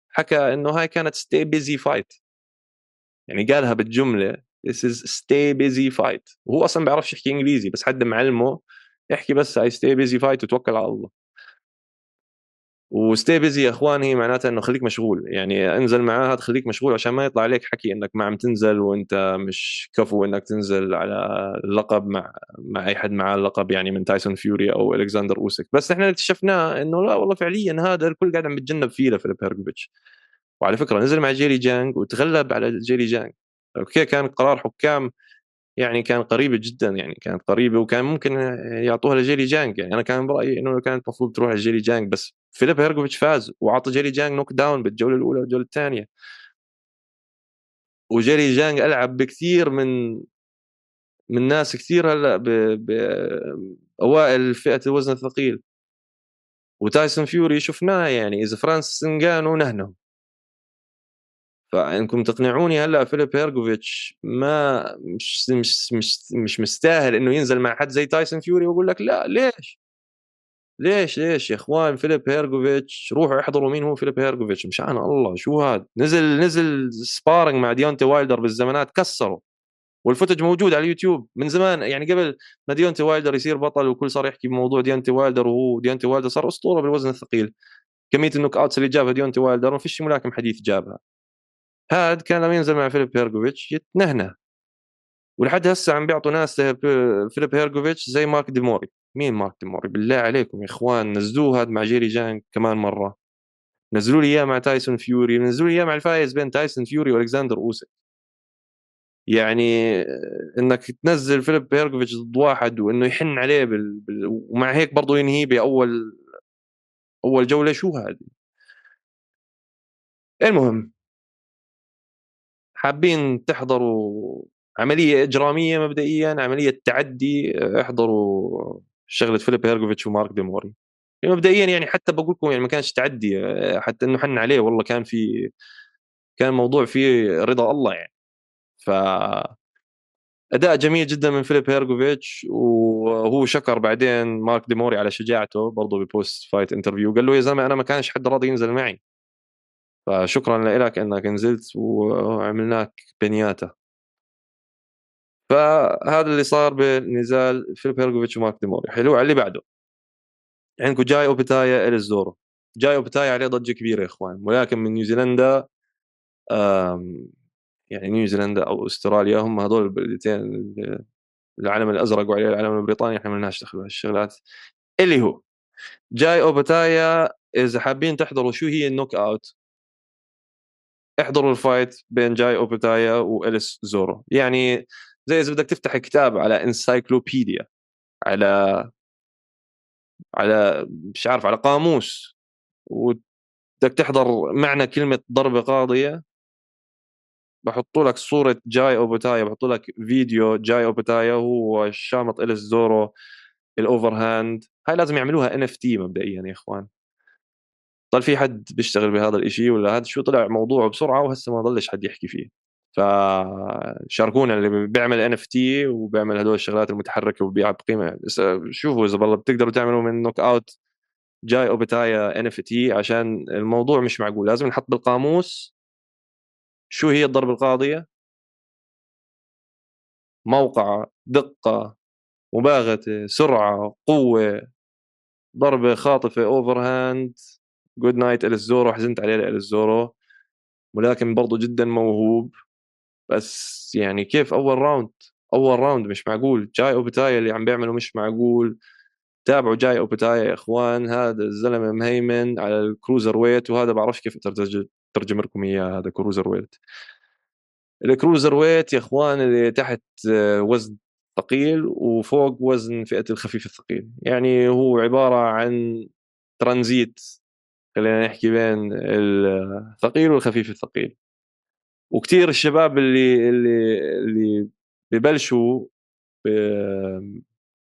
حكى إنه هاي كانت stay busy fight يعني قالها بالجملة this is stay busy fight. وهو أصلا بيعرفش يحكي إنجليزي بس حد معلمه يحكي بس هاي stay busy fight وتوكل على الله. و stay busy يا اخوان هي معناتها إنه خليك مشغول. يعني انزل معاها خليك مشغول عشان ما يطلع عليك حكي إنك ما عم تنزل وإنت مش كفو إنك تنزل على اللقب مع مع أي حد معاه اللقب يعني من تايسون فيوري أو ألكسندر اوسك بس إحنا اكتشفناه إنه لا والله فعليا هذا الكل قاعد عم بتجنب فيه لفيليب هيرجوفيتش وعلى فكرة نزل مع جيلي جانج وتغلب على جيلي جانج okay كان قرار حكام يعني كان قريبة جدا يعني كانت قريبة وكان ممكن يعطوها لجيلي جانج يعني أنا كان برأيي إنه كانت المفروض تروح لجيلي جانج بس فيليب هيرجوفيتش فاز وعطى جيلي جانج knockdown بالجولة الأولى والجولة الثانية. وجيلي جانج ألعب بكثير من من ناس كثير هلأ باوائل فئة الوزن الثقيل. وتايسون فيوري شفناه يعني إذا فرانسيس نغانو نهنه فانكم تقنعوني هلأ فيليب هيرجوفيتش ما مش مش مش مش مستاهل إنه ينزل مع حد زي تايسون فيوري واقول لك لا ليش؟ ليش ليش يا إخوان فيليب هيرجوفيتش؟ روحوا احضروا مين هو فيليب هيرجوفيتش؟ مشان الله شو هذا؟ نزل نزل sparring مع ديونتي وايلدر بالزمانات كسروا. وال footage موجود على اليوتيوب من زمان يعني قبل ما ديونتي وايلدر يصير بطل والكل صار يحكي بموضوع ديونتي وايلدر وهو ديونتي وايلدر صار أسطورة بالوزن الثقيل. كمية ال knockouts اللي جابها ديونتي وايلدر ما فيش ملاكم حديث جابها. هاد كان لما ينزل مع فيليب هيرجوفيتش يتنهنه. ولحد هسه عم بيعطوا ناس فيليب هيرجوفيتش زي مارك ديموري مين مارك ديموري بالله عليكم يا إخوان نزلوه هذا مع جيلي جانج كمان مرة. نزلوا لي إياه مع تايسون فيوري نزلوا لي إياه مع الفايز بين تايسون فيوري وألكسندر اوسك يعني إنك تنزل فيليب هيرجوفيتش ضد واحد وإنه يحن عليه بال... بال... ومع هيك برضه ينهيه باول أول جولة شو هذه؟ المهم. حابين تحضروا عملية إجرامية مبدئيا عملية تعدي احضروا شغلة فيليب هيرجوفيتش ومارك ديموري. مبدئيا يعني حتى بقول لكم يعني ما كانش تعدي حتى إنه حن عليه والله كان في كان الموضوع فيه رضا الله يعني. ف أداء جميل جدا من فيليب هيرجوفيتش وهو شكر بعدين مارك ديموري على شجاعته برضه ب post fight interview قال له يا زلمة أنا ما كانش حد راضي ينزل معي. فشكرا لك إنك نزلت وعملناك بنياتا فهذا اللي صار بنزال فيليب هيرجوفيتش ومارك ديموري. حلو على اللي بعده. عندكم جاي أوبتايا إليس زورو جاي أوبتايا عليه ضجة كبيرة يا إخوان ولكن من نيوزيلندا يعني نيوزيلندا أو أستراليا هم هذول البلدتين العلم الأزرق وعليه العلم البريطاني إحنا ما لناش دخل بهالشغلات اللي هو جاي أوبتايا إذا حابين تحضروا شو هي ال knockout؟ احضروا ال fight بين جاي اوبتايا وإليس زورو. يعني زي إذا بدك تفتح كتاب على encyclopedia على على مش عارف على قاموس وبدك تحضر معنى كلمة ضربة قاضية بحطوا لك صورة جاي اوبوتايا بحطوا لك فيديو جاي اوبوتايا هو شامط إليس زورو ال overhand. هاي لازم يعملوها NFT مبدئيا يا إخوان. ضل في حد بيشتغل بهذا الشيء ولا هذا شو طلع موضوع بسرعة وهسه ما ضلش حد يحكي فيه. فشاركونا اللي بيعمل NFT وبيعمل هدول الشغلات المتحركة وبيبيعها بقيمه شوفوا إذا والله بتقدروا تعملوا من knockout جاي اوبتايا NFT عشان الموضوع مش معقول. لازم نحط بالقاموس شو هي الضربة القاضية. موقع دقة مباغتة سرعة قوة ضربة خاطفة overhand good night الزورو. حزنت عليه الزورو. ولكن برضه جدا موهوب. بس يعني كيف أول round أول round مش معقول. جاي أوبتايا اللي عم بيعمله مش معقول. تابعوا جاي أوبتايا يا إخوان. هذا الزلمة مهيمن على ال cruiserweight وهذا بعرفش كيف ترجم لكم إياه هذا cruiserweight. ال cruiserweight يا إخوان اللي تحت آه، وزن ثقيل وفوق وزن فئة الخفيف الثقيل. يعني هو عبارة عن ترانزيت. خلينا نحكي بين الثقيل والخفيف الثقيل. وكثير الشباب اللي اللي اللي ببلشوا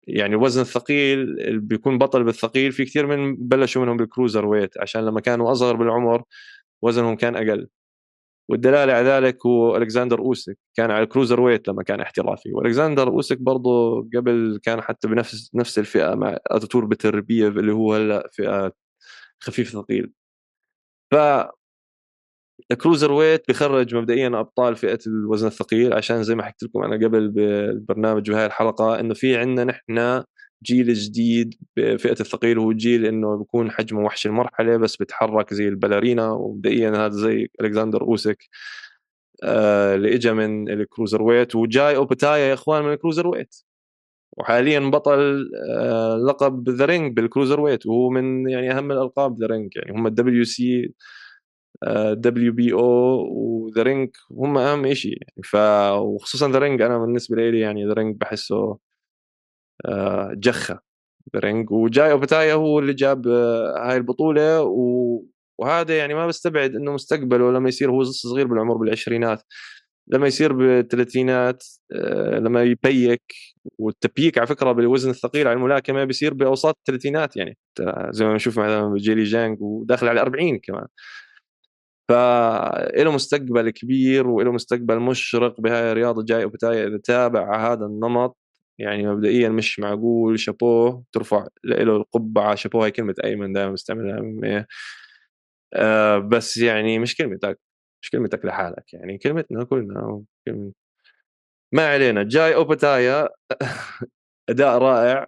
يعني الوزن الثقيل بيكون بطل بالثقيل في كثير من بلشوا منهم بال cruiserweight عشان لما كانوا أصغر بالعمر وزنهم كان أقل. والدلالة على ذلك هو ألكسندر أوسك كان على ال cruiserweight لما كان احترافي. وألكسندر أوسك برضه قبل كان حتى بنفس نفس الفئة مع أرتور بيتربييف اللي هو هلأ فئة خفيف ثقيل. ف ال cruiserweight بخرج مبدئيا أبطال فئة الوزن الثقيل عشان زي ما حكيت لكم أنا قبل بالبرنامج وهي الحلقة إنه في عندنا نحن جيل جديد بفئة الثقيل هو جيل إنه بيكون حجمه وحش المرحلة بس بتحرك زي الباليرينا ومبدئيا هذا زي ألكسندر أوسك آه اللي اجى من ال cruiserweight وجاي أوبتايا يا إخوان من ال cruiserweight. وحاليا بطل آه لقب The Ring بال cruiserweight وهو من يعني أهم الألقاب The Ring يعني هم ال WC WBO و The Ring هم أهم شيء يعني ف وخصوصا The Ring أنا بالنسبة لي يعني The Ring بحسه آه، جخة. The Ring وجاي أوبتايا هو اللي جاب آه، هاي البطولة. و... وهذا يعني ما بستبعد إنه مستقبله لما يصير هو صغير بالعمر بالعشرينات. لما يصير بالثلاثينات آه، لما يبيك والتبييك على فكرة بالوزن الثقيل على الملاكمة بيصير بأوساط الثلاثينات يعني زي ما نشوف مثلا جيلي جانج وداخل على 40 كمان. فله مستقبل كبير وله مستقبل مشرق بهاي الرياضة جاي وبتاي إذا تابع هذا النمط يعني مبدئيا مش معقول شابوه ترفع له القبعة شابوه هاي كلمة أيمن دائما بستعملها آه بس يعني مش كلمتك مش كلمتك لحالك؟ يعني كلمتنا كلنا كلمة ما علينا. جاي اوبتايا أداء رائع.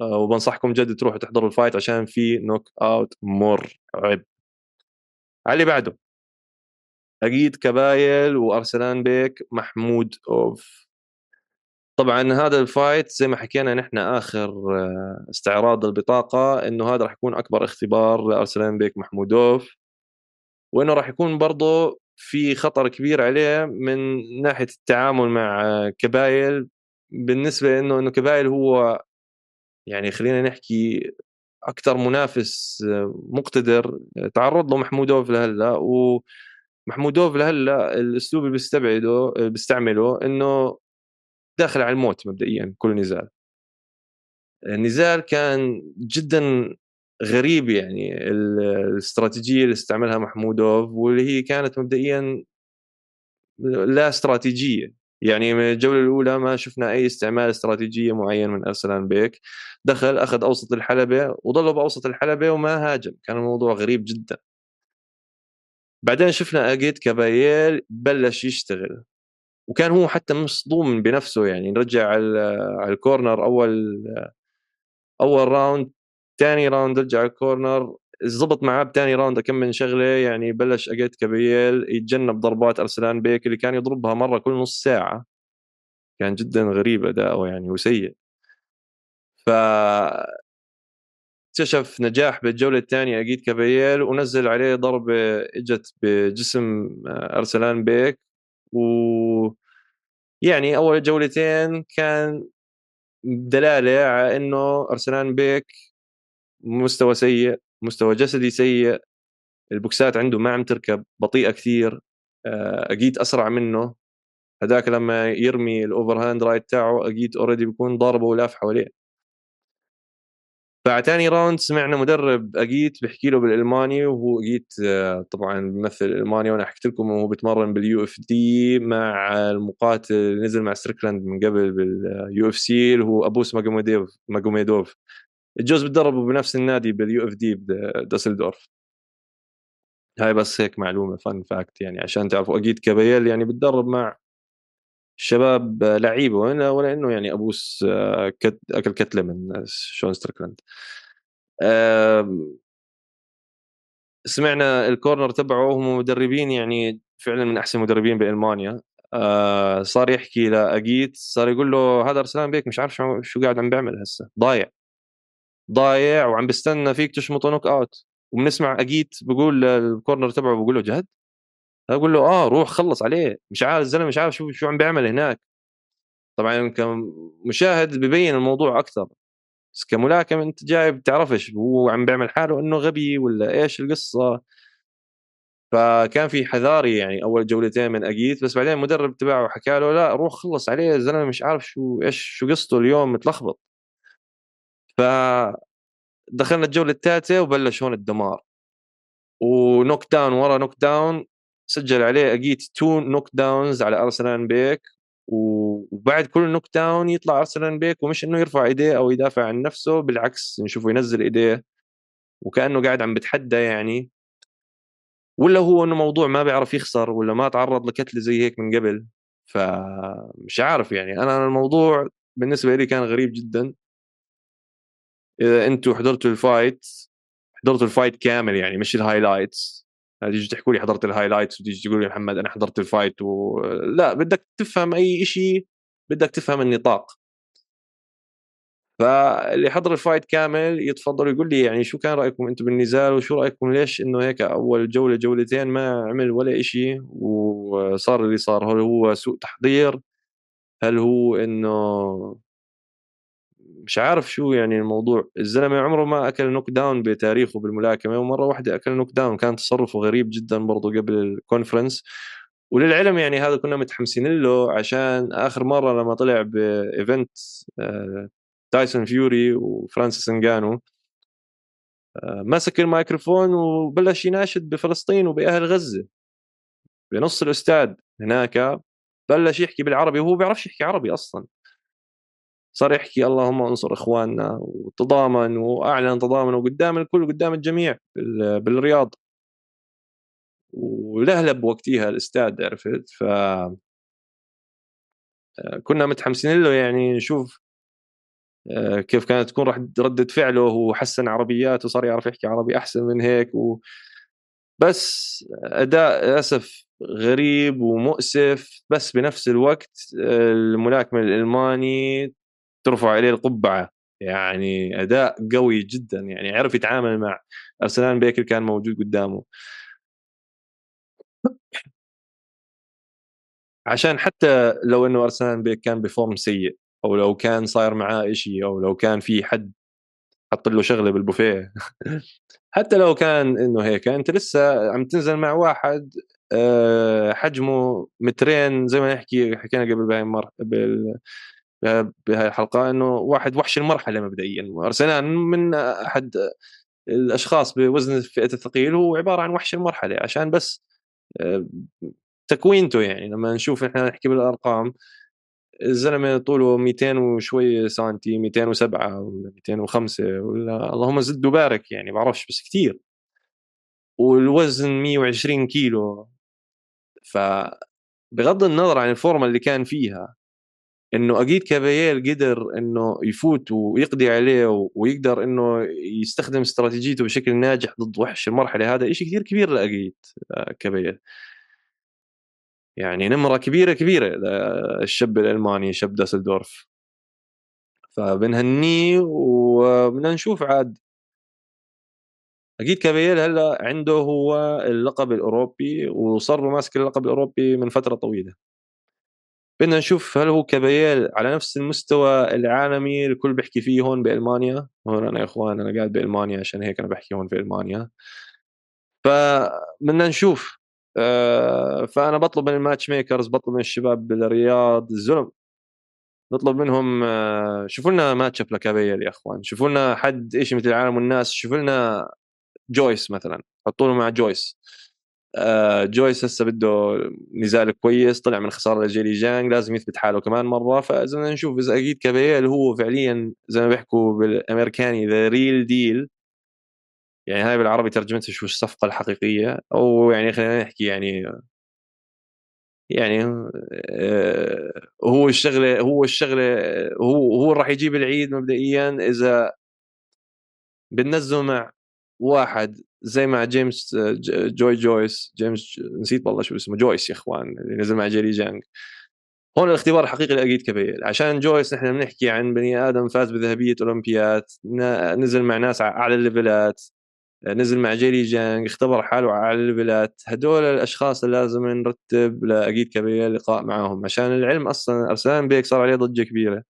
آه وبنصحكم جد تروحوا تحضروا ال fight عشان في knockout مرعب على اللي بعده. أكيد كبايل وأرسلان بيك محمودوف. طبعا هذا ال fight زي ما حكينا نحن آخر آه، استعراض البطاقة إنه هذا راح يكون أكبر اختبار لأرسلان بيك محمودوف وإنه راح يكون برضه في خطر كبير عليه من ناحية التعامل مع كبايل. بالنسبة إنه إنه كبايل هو يعني خلينا نحكي أكثر منافس مقتدر. تعرض له محمودوف لهلأ ومحمودوف لهلأ الأسلوب اللي بيستبعده بيستعمله إنه داخل على الموت مبدئيا كل نزال. النزال كان جدا غريب يعني الاستراتيجية اللي استعملها محمودوف واللي هي كانت مبدئيا لا استراتيجية. يعني من الجولة الأولى ما شفنا أي استعمال استراتيجية معين من ارسلان بيك. دخل أخذ أوسط الحلبة وظل بأوسط الحلبة وما هاجم. كان الموضوع غريب جدا. بعدين شفنا أجيت كابايل بلش يشتغل. وكان هو حتى مصدوم بنفسه يعني نرجع على ال corner أول أول round ثاني round رجع ال corner زبط معاه بثاني round كم من شغلة يعني بلش أجيت كابيل يتجنب ضربات أرسلان بيك اللي كان يضربها مرة كل نص ساعة. كان جدا غريب أداؤه يعني وسيء. ف اكتشف نجاح بالجولة الثانية أجيت كابيل ونزل عليه ضربة إجت بجسم أرسلان بيك. و يعني أول جولتين كان دلالة على إنه أرسلان بيك مستوى سيء مستوى جسدي سيء البوكسات عنده ما عم تركب بطيئة كثير آه، أكيد أسرع منه. هذاك لما يرمي ال overhand right تاعه أكيد already بيكون ضاربه ولافح حواليه. بعد ثاني round سمعنا مدرب أجيت بيحكي له بالألماني وهو أجيت آه، طبعا بيمثل المانيا وأنا حكيت لكم وهو بيتمرن بال UFD مع المقاتل اللي نزل مع ستريكلاند من قبل بال UFC اللي هو أبوس ماجوميدوف ماجوميدوف. الجوز بتدربوا بنفس النادي بال UFD بدوسلدورف هاي بس هيك معلومة fun fact يعني عشان تعرفوا. أكيد كابيل يعني بتدرب مع شباب لعيبة ولا, ولا إنه يعني أبوس آه، كت أكل كتلة من شون ستريكلاند سمعنا ال corner تبعه هم مدربين يعني فعلا من أحسن مدربين بألمانيا. آه، صار يحكي لاجيت صار يقول له هذا أرسلان بيك مش عارف شو قاعد عم بيعمل هسه. ضايع. ضايع وعم بستنى فيك تشمطه نوك آوت. وبنسمع أجيت بقول الكورنر تبعه بقول له جد؟ أقول له آه روح خلص عليه. مش عارف الزلمة مش عارف شو شو عم بيعمل هناك. طبعا كمشاهد ببين الموضوع أكثر. بس كملاكم أنت جاي بتعرفش هو عم بيعمل حاله إنه غبي ولا إيش القصة. فكان في حذاري يعني أول جولتين من أجيت. بس بعدين المدرب تبعه حكى له لا روح خلص عليه. الزلمة مش عارف شو إيش شو قصته اليوم متلخبط. ف دخلنا الجولة الثالثه وبلش هون الدمار. و knockdown ورا knockdown سجل عليه أجيت two knockdowns على أرسلان بيك وبعد كل knockdown يطلع أرسلان بيك ومش إنه يرفع إيديه أو يدافع عن نفسه بالعكس نشوفه ينزل إيديه. وكأنه قاعد عم بتحدى يعني. ولا هو إنه موضوع ما بيعرف يخسر ولا ما تعرض لكتلة زي هيك من قبل. فمش عارف يعني أنا الموضوع بالنسبة لي كان غريب جدا. إذا أنتم حضرتوا ال fight حضرتوا ال fight كامل يعني مش ال highlights تيجي تحكوا لي حضرت ال highlights وتيجي تقول لي محمد أنا حضرت ال fight و... لا بدك تفهم أي شيء بدك تفهم النطاق. فاللي حضر ال fight كامل يتفضل يقول لي يعني شو كان رأيكم أنتم بالنزال وشو رأيكم ليش إنه هيك أول جولة جولتين ما عمل ولا شيء وصار اللي صار هل هو سوء تحضير؟ هل هو إنه مش عارف شو يعني الموضوع. الزلمة عمره ما أكل knockdown بتاريخه بالملاكمة ومرة واحدة أكل knockdown كان تصرفه غريب جدا برضه قبل ال conference وللعلم يعني هذا كنا متحمسين له عشان آخر مرة لما طلع ب event تايسون فيوري وفرانسيس انجانو آه، مسك الميكروفون وبلش يناشد بفلسطين وبأهل غزة. بنص الاستاد هناك بلش يحكي بالعربي وهو بيعرفش يحكي عربي أصلا. صار يحكي اللهم انصر إخواننا وتضامن وأعلن تضامنه قدام الكل قدام الجميع بالرياض. ولهلب وقتها الاستاد عرفت؟ ف آه، كنا متحمسين له يعني نشوف آه، كيف كانت تكون ردة فعله وحسن عربياته وصار يعرف يحكي عربي أحسن من هيك و... بس أداء للأسف غريب ومؤسف بس بنفس الوقت آه، الملاكم الألماني ترفع عليه القبعة. يعني أداء قوي جدا يعني عرف يتعامل مع ارسلان بيكر كان موجود قدامه. عشان حتى لو إنه ارسلان بيك كان بفورم سيء أو لو كان صاير معاه شيء أو لو كان في حد حط له شغلة بالبوفيه. حتى لو كان إنه هيك أنت لسه عم تنزل مع واحد آه، حجمه مترين زي ما نحكي حكينا قبل بهاي المر... بهاي الحلقة إنه واحد وحش المرحلة مبدئيا. ارسنال من أحد الأشخاص بوزن فئة الثقيل هو عبارة عن وحش المرحلة عشان بس آه، تكوينته يعني. لما نشوف إحنا نحكي بالأرقام الزلمة طوله 200 وشوي سنتي 207 ولا 205 ولا اللهم زد وبارك يعني بعرفش بس كثير والوزن 120 كيلو. ف بغض النظر عن الفورمة اللي كان فيها إنه أكيد كابييل قدر إنه يفوت ويقضي عليه ويقدر إنه يستخدم استراتيجيته بشكل ناجح ضد وحش المرحلة هذا شيء كثير كبير لاكيد آه، كابييل يعني نمرة كبيرة كبيرة الشاب الألماني شاب داسلدورف. فبنهنيه وبدنا نشوف عاد. أكيد كابيل هلأ عنده هو اللقب الأوروبي وصار ماسك اللقب الأوروبي من فترة طويلة. بدنا نشوف هل هو كابيل على نفس المستوى العالمي الكل بيحكي فيه هون بألمانيا. هون أنا يا إخوان أنا قاعد بألمانيا عشان هيك أنا بحكي هون في ألمانيا. فبدنا نشوف. آه، فأنا بطلب من ال matchmakers بطلب من الشباب بالرياض الزلم. نطلب منهم آه، شوفوا لنا match up لكابيل يا إخوان. شوفوا لنا حد إيش مثل العالم والناس. شوفوا لنا جويس مثلا. حطوا له مع جويس جويس هسه بده نزال كويس طلع من خسارة لجيلي جانج لازم يثبت حاله كمان مرة. فاذا بدنا نشوف إذا أجيت كابيل هو فعليا زي ما بيحكوا بالأمريكاني the real deal يعني هاي بالعربي ترجمتها شو الصفقة الحقيقية؟ أو يعني خلينا نحكي يعني يعني آه، هو الشغلة هو الشغلة هو هو راح يجيب العيد مبدئيا إذا بننزله مع واحد زي مع جيمس جوي جويس جيمس نسيت والله شو اسمه جويس يا اخوان اللي نزل مع جيري جانج هون الاختبار الحقيقي لأجيت كابيل. عشان جويس نحن بنحكي عن بني آدم فاز بذهبية اولمبيات نزل مع ناس على أعلى الليفلات نزل مع جيلي جانج اختبر حاله على الليفلات هدول الأشخاص اللي لازم نرتب لأجيت كابيل لقاء معهم عشان العلم أصلا أرسلان بيك صار عليه ضجة كبيرة.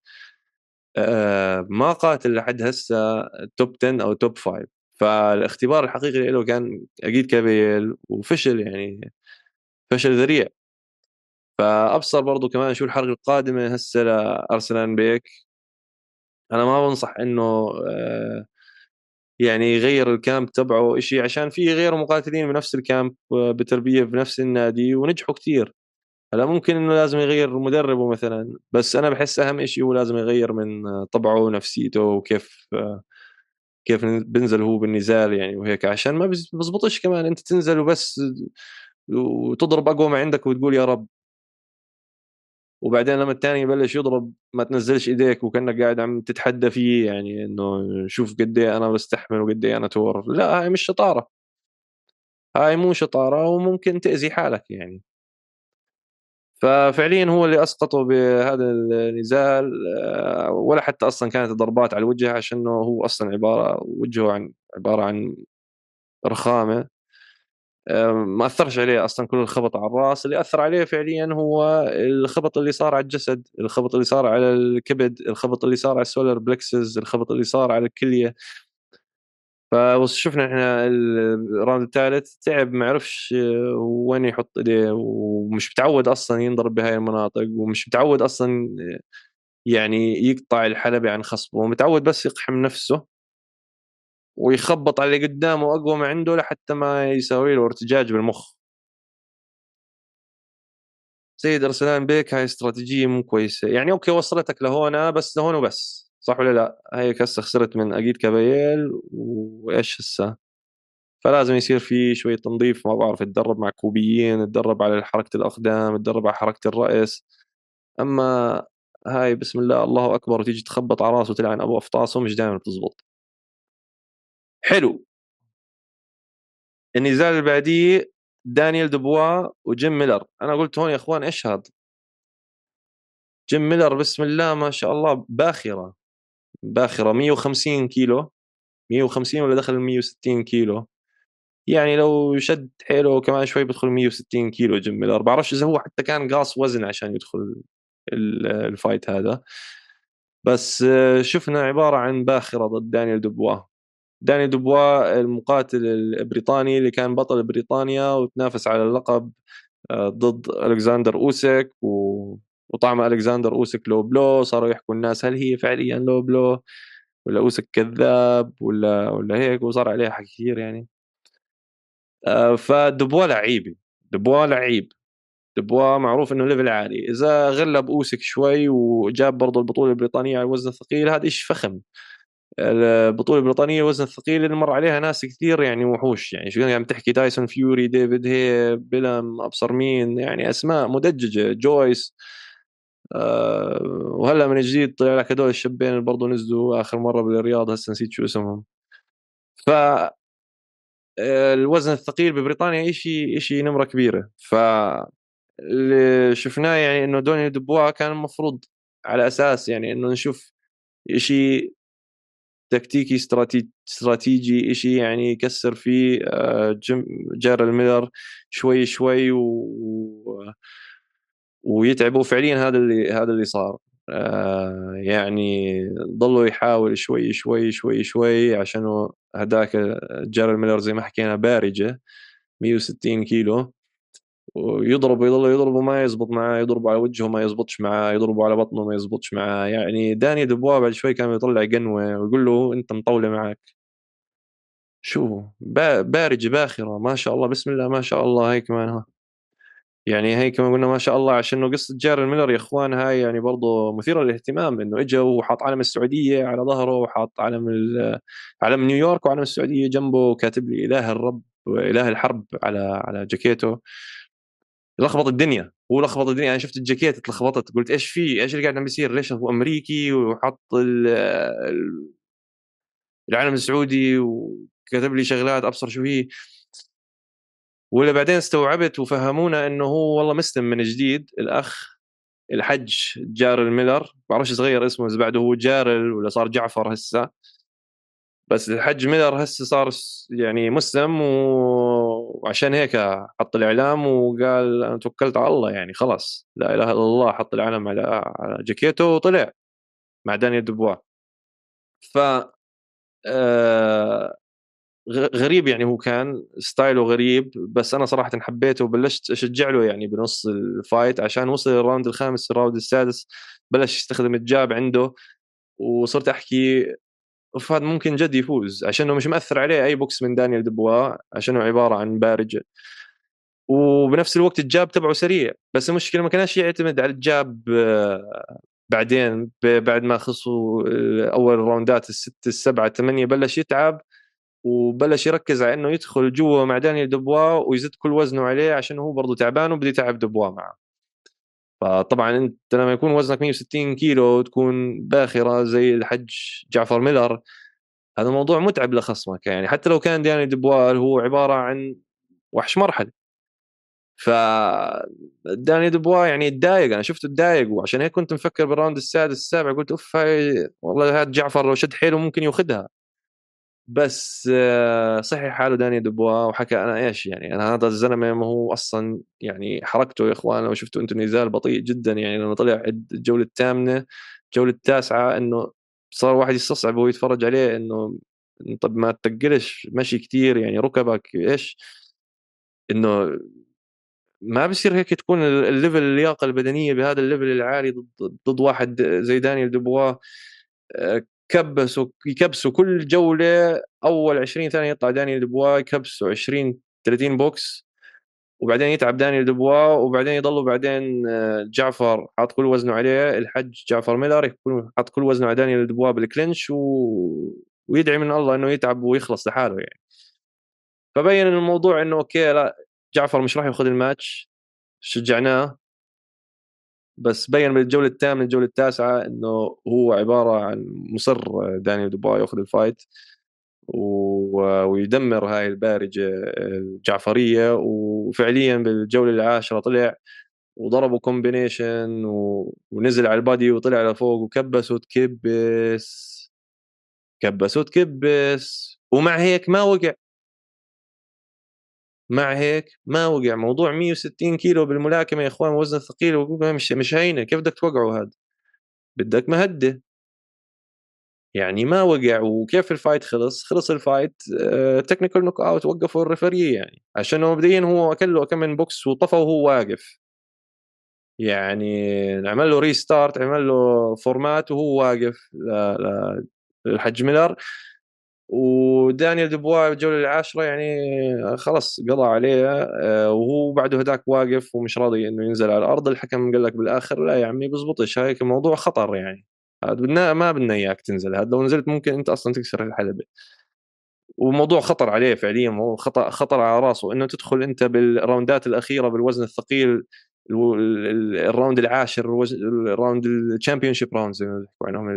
آه، ما قاتل لحد هسه top 10 أو top 5 فالاختبار الحقيقي له كان أجيت كابيل وفشل يعني فشل ذريع. فأبصر برضو كمان شو الحلقة القادمة هسه لأرسلان بيك أنا ما بنصح إنه آه، يعني يغير الكامب تبعه شيء عشان في غير مقاتلين بنفس الكامب آه، بتربية بنفس النادي ونجحوا كثير هلا ممكن إنه لازم يغير مدربه مثلا بس أنا بحس أهم شيء هو لازم يغير من طبعه ونفسيته وكيف آه، كيف بنزل هو بالنزال يعني وهيك عشان ما بزبطش كمان أنت تنزل وبس وتضرب أقوى ما عندك وتقول يا رب. وبعدين لما الثاني يبلش يضرب ما تنزلش إيديك وكأنك قاعد عم تتحدى فيه يعني إنه شوف قد إيه أنا بستحمل وقد إيه أنا تور لا هاي مش شطارة. هاي مو شطارة وممكن تأذي حالك يعني. ففعليا هو اللي أسقطه بهذا النزال آه، ولا حتى أصلا كانت ضربات على الوجه عشان هو أصلا عبارة وجهه عن عبارة عن رخامة. ما أثرش عليه أصلا كل الخبط على الرأس. اللي أثر عليه فعليا هو الخبط اللي صار على الجسد الخبط اللي صار على الكبد الخبط اللي صار على ال solar plexus الخبط اللي صار على الكلية. فشفنا إحنا ال round الثالث تعب ما عرفش وين يحط إيديه ومش متعود أصلا ينضرب بهاي المناطق ومش متعود أصلا يعني يقطع الحلبة عن خصمه متعود بس يقحم نفسه ويخبط على اللي قدامه أقوى ما عنده لحتى ما يساوي له ارتجاج بالمخ. سيد أرسلان بيك هاي استراتيجية مو كويسة. يعني okay وصلتك لهون بس لهون وبس. صح ولا لا؟ هيك هسه خسرت من أجيت كابيل وإيش هسه؟ فلازم يصير في شوية تنظيف ما بعرف يتدرب مع كوبيين يتدرب على حركة الأقدام يتدرب على حركة الرأس. أما هاي بسم الله الله أكبر وتيجي تخبط على راسه وتلعن أبو أفطاسه مش دائما بتزبط. حلو. النزال اللي بعديه دانيال دبوا وجيم ميلر. أنا قلت هون يا إخوان إيش هذا؟ جيم ميلر بسم الله ما شاء الله باخرة. باخرة 150 كيلو. 150 ولا دخل 160 كيلو. يعني لو شد حيله كمان شوي بدخل 160 كيلو جيم ميلر بعرفش إذا هو حتى كان قاص وزن عشان يدخل ال fight هذا. بس شفنا عبارة عن باخرة ضد دانيال دبوا داني دوبوا المقاتل البريطاني اللي كان بطل بريطانيا وتنافس على اللقب آه، ضد ألكسندر اوسك و... وطعم ألكسندر أوسك low blow صاروا يحكوا الناس هل هي فعليا low blow ولا أوسك كذاب ولا ولا هيك وصار عليها حكي كثير يعني. آه، فدبوا لعيب دبوا لعيب دبوا معروف إنه level عالي. إذا غلب أوسك شوي وجاب برضه البطولة البريطانية على الوزن الثقيل هذا شيء فخم؟ البطولة البريطانية وزن الثقيل اللي مر عليها ناس كثير يعني وحوش يعني. شو عم تحكي تايسون فيوري ديفيد هي بيلو أبصر مين يعني أسماء مدججة جويس أه وهلا من جديد طلع لك هدول الشابين اللي برضه نزلوا آخر مرة بالرياض هسه نسيت شو اسمهم. ف الوزن الثقيل ببريطانيا شيء شيء نمرة كبيرة. ف اللي شفناه يعني إنه داني دبوا كان المفروض على أساس يعني إنه نشوف شيء تكتيكي استراتيجي شيء يعني يكسر فيه آه، جيم ميلر شوي شوي و ويتعبوا فعليا هذا اللي هذا اللي صار. آه، يعني ضلوا يحاول شوي شوي شوي شوي عشان هداك جارل ميلر زي ما حكينا بارجة 160 كيلو. ويضرب يضل يضرب وما يزبط معاه يضرب على وجهه ما يزبطش معاه يضرب على بطنه ما يزبطش معاه. يعني داني دبوا بعد شوي كان يطلع قنوة ويقول له أنت مطولة معك شو بارجة باخرة ما شاء الله بسم الله ما شاء الله هي كمان ها يعني هي كمان قلنا ما شاء الله عشان قصة جار الميلر يا إخوان هاي يعني برضه مثيرة للاهتمام إنه اجى وحاط علم السعودية على ظهره وحاط علم علم نيويورك وعلم السعودية جنبه كاتب لي إله الرب واله الحرب على على جاكيته لخبط الدنيا هو لخبط الدنيا أنا شفت الجاكيت اتلخبطت قلت إيش في؟ إيش اللي قاعد عم بيصير؟ ليش هو أمريكي؟ وحط العالم السعودي وكتب لي شغلات أبصر شو هي. ولا بعدين استوعبت وفهمونا إنه هو والله مسلم من جديد الأخ الحج جارل ميلر بعرفش صغير اسمه اذا بعده هو جارل ولا صار جعفر هسه. بس الحج ميلر هسه صار يعني مسلم وعشان هيك حط الإعلام وقال أنا توكلت على الله يعني خلاص لا إله إلا الله حط العلم على على جاكيته وطلع مع دانيال دبوا ف آه غريب يعني هو كان style ه غريب بس أنا صراحة حبيته وبلشت أشجع له يعني بنص ال fight عشان وصل ال round الخامس ال round السادس بلش يستخدم ال jab عنده وصرت أحكي فهذا ممكن جد يفوز عشانه مش مأثر عليه أي بوكس من دانيال دبوا عشانه عبارة عن barge. وبنفس الوقت ال jab تبعه سريع بس المشكلة ما كانش يعتمد على ال jab آه، بعدين بعد ما خلصوا أول راوندات الست السبعة الثمانية بلش يتعب. وبلش يركز على إنه يدخل جوا مع دانيال دبوا ويزيد كل وزنه عليه عشان هو برضه تعبان وبده يتعب دبوا معه. فطبعا أنت لما يكون وزنك 160 كيلو وتكون باخرة زي الحج جعفر ميلر هذا موضوع متعب لخصمك يعني حتى لو كان دانيال دبوا هو عبارة عن وحش مرحلة. ف داني دبوا يعني تضايق أنا شفته تضايق وعشان هيك كنت مفكر بال round السادس السابع قلت أوف هاي والله هذا جعفر لو شد حيله ممكن ياخذها بس آه، صحي حاله داني دبوا وحكى أنا إيش يعني أنا هذا الزلمة ما هو أصلا يعني حركته يا إخوان لو شفتوا أنتم نزال بطيء جدا يعني لما طلع الجولة الثامنة الجولة التاسعة إنه صار واحد يستصعب وهو يتفرج عليه إنه طب ما تقلش مشي كثير يعني ركبك إيش؟ إنه ما بصير هيك تكون ال level اللياقة البدنية بهذا ال level العالي ضد ضد واحد زي دانيال دبوا آه، كبسوا يكبسوا كل جولة أول 20 ثانية يطلع دانيال دبوا يكبسوا 20 30 بوكس وبعدين يتعب دانيال دبوا وبعدين يضلوا بعدين آه، جعفر حاط كل وزنه عليه الحج جعفر ميلر يكون حاط كل وزنه على دانيال دبوا بال clinch و... ويدعي من الله إنه يتعب ويخلص لحاله يعني. فبين الموضوع إنه okay لا جعفر مش راح ياخذ الماتش شجعناه. بس بين من الجوله الثامنه الجوله التاسعة إنه هو عبارة عن مصر دانيال دبوا يأخذ ال fight ويدمر هاي البارجة الجعفرية. وفعليا بالجولة العاشرة طلع وضربوا combination ونزل على ال body وطلع لفوق وكبس وتكبس كبس وتكبس. ومع هيك ما وقع. مع هيك ما وقع. موضوع 160 كيلو بالملاكمة يا إخوان وزن ثقيل مش مش هينة. كيف بدك توقعه هذا بدك مهدة. يعني ما وقع. وكيف ال fight خلص؟ خلص ال fight technical knockout وقفوا ال referee يعني. عشان مبدئيا هو اكل له كم من بوكس وطفى وهو واقف. يعني عمل له restart عمل له format وهو واقف. للحج ميلر ودانيال دبوا بالجوله العاشرة يعني خلص قضى عليه آه، وهو بعده هداك واقف ومش راضي إنه ينزل على الأرض. الحكم قال لك بالآخر لا يا عمي بزبطش هيك الموضوع خطر يعني. بدنا ما بدنا إياك تنزل هذا لو نزلت ممكن أنت أصلا تكسر الحلبة. وموضوع خطر عليه فعليا خطر خطر على راسه. إنه تدخل أنت بال round ات الأخيرة بالوزن الثقيل ال round العاشر ال round ال championship round زي ما بيحكوا عنهم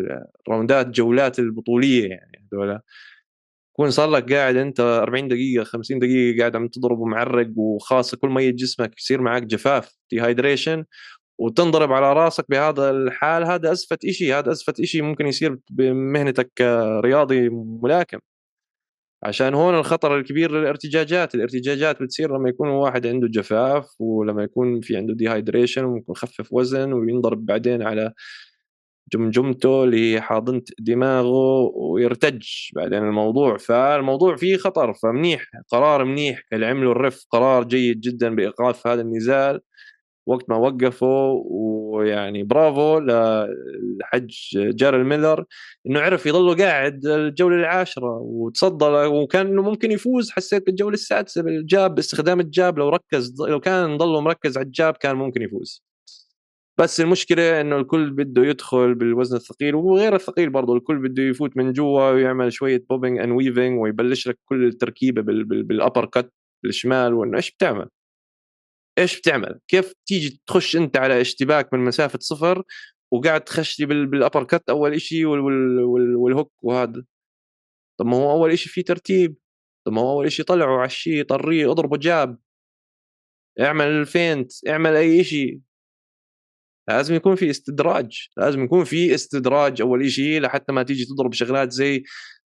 ال round ات جولات البطولية يعني هذول يكون صار لك قاعد أنت 40 دقيقة 50 دقيقة قاعد عم تضرب ومعرق وخاصة كل مية جسمك يصير معك جفاف dehydration وتنضرب على راسك بهذا الحال هذا أسخف شيء هذا أسخف شيء ممكن يصير بمهنتك كرياضي ملاكم. عشان هون الخطر الكبير للارتجاجات الارتجاجات بتصير لما يكون واحد عنده جفاف ولما يكون في عنده dehydration وممكن يخفف وزن وينضرب بعدين على جمجمته لحاضنة دماغه ويرتج بعدين الموضوع. فالموضوع فيه خطر فمنيح قرار منيح. اللي عمله ال ref قرار جيد جدا بإيقاف هذا النزال. وقت ما وقفوا ويعني برافو لحج جاريل ميلر إنه عرف يضله قاعد الجولة العاشرة وتصدى وكان إنه ممكن يفوز حسيت بالجولة السادسة بال jab باستخدام ال jab. لو ركز لو كان ضله مركز على ال jab كان ممكن يفوز. بس المشكلة إنه الكل بده يدخل بالوزن الثقيل وغير الثقيل برضه الكل بده يفوت من جوا ويعمل شوية bobbing and weaving ويبلش لك كل التركيبة بال uppercut بالشمال وإنه إيش بتعمل؟ إيش بتعمل؟ كيف تيجي تخش أنت على اشتباك من مسافة صفر وقاعد تخش لي بال uppercut أول شيء وال hook وهذا طب ما هو أول شيء في ترتيب طب ما هو أول شيء طلعوا على الشيء طريه اضربه jab اعمل ال feint اعمل أي شيء لازم يكون في استدراج لازم يكون في استدراج أول شيء لحتى ما تيجي تضرب شغلات زي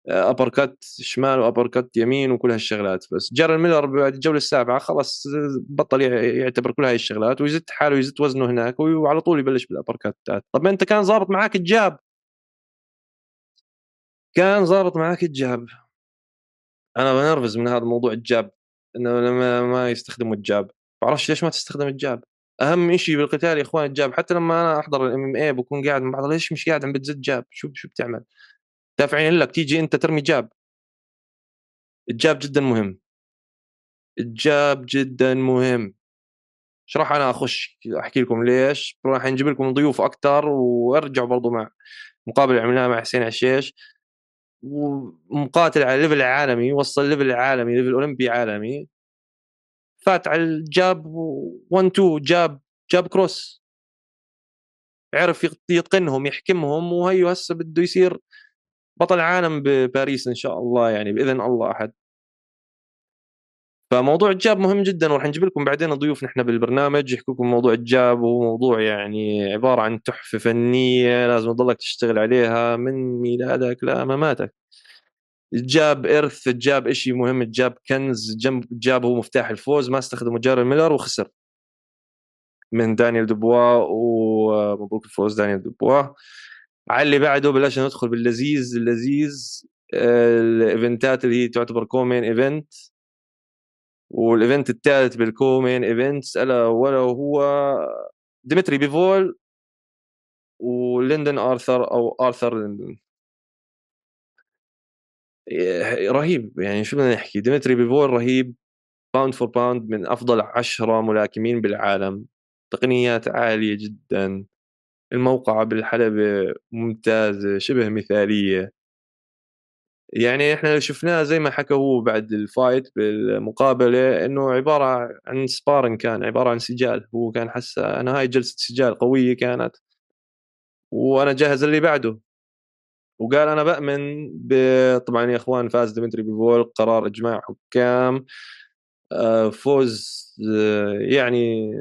uppercut شمال و uppercut يمين وكل هالشغلات بس. جاريل ميلر بعد الجولة السابعة خلص بطل يعتبر كل هاي الشغلات ويزت حاله ويزت وزنه هناك وعلى طول يبلش بال uppercut ات طب أنت كان ظابط معك ال jab؟ كان ظابط معك ال jab. أنا بنرفز من هذا الموضوع ال jab إنه لما ما يستخدموا ال jab. بعرفش ليش ما تستخدم ال jab. أهم شيء بالقتال يا إخوان ال jab حتى لما أنا أحضر ال MMA بكون قاعد مع بعض ليش مش قاعد عم بتزت jab؟ شو شو بتعمل؟ دافعين لك تيجي أنت ترمي jab. ال jab جدا مهم. ال jab جدا مهم. إيش راح أنا أخش؟ أحكي لكم ليش؟ راح نجيب لكم ضيوف أكثر وارجع برضو مع مقابله عملناها مع حسين عشيش. ومقاتل على level عالمي وصل level عالمي level أولمبي عالمي. فات على ال jab 1 2 jab jab cross. عرف يتقنهم يحكمهم وهي هسه بده يصير بطل عالم بباريس إن شاء الله يعني بإذن الله أحد. فموضوع ال jab مهم جدا وراح نجيب لكم بعدين ضيوف نحن بالبرنامج يحكوا لكم موضوع ال jab وهو موضوع يعني عبارة عن تحفه فنية لازم تضلك تشتغل عليها من ميلادك لمماتك الجاب إرث الجاب شيء مهم الجاب كنز الجاب هو مفتاح الفوز ما استخدمه جاري ميلر وخسر. من دانيال دوبوا ومبروك الفوز دانيال دوبوا. على اللي بعده بلشنا ندخل باللذيذ اللذيذ ال event ات اللي هي تعتبر co-main event. وال event الثالث بال co-main events ألا ولا هو ديمتري بيفول وليندون آرثر أو آرثر ليندون. رهيب. يعني شو بدنا نحكي؟ ديمتري بيفول رهيب. pound for pound من أفضل عشرة ملاكمين بالعالم. تقنيات عالية جدا. التموقع بالحلبة ممتازة شبه مثالية. يعني إحنا شفناه زي ما حكى هو بعد ال fight بالمقابلة إنه عبارة عن sparring كان عبارة عن سجال. هو كان حس أنا هاي جلسة سجال قوية كانت. وأنا جاهز اللي بعده. وقال أنا بأمن طبعا يا إخوان فاز ديمتري بيفول قرار إجماع حكام. آه، فوز آه، يعني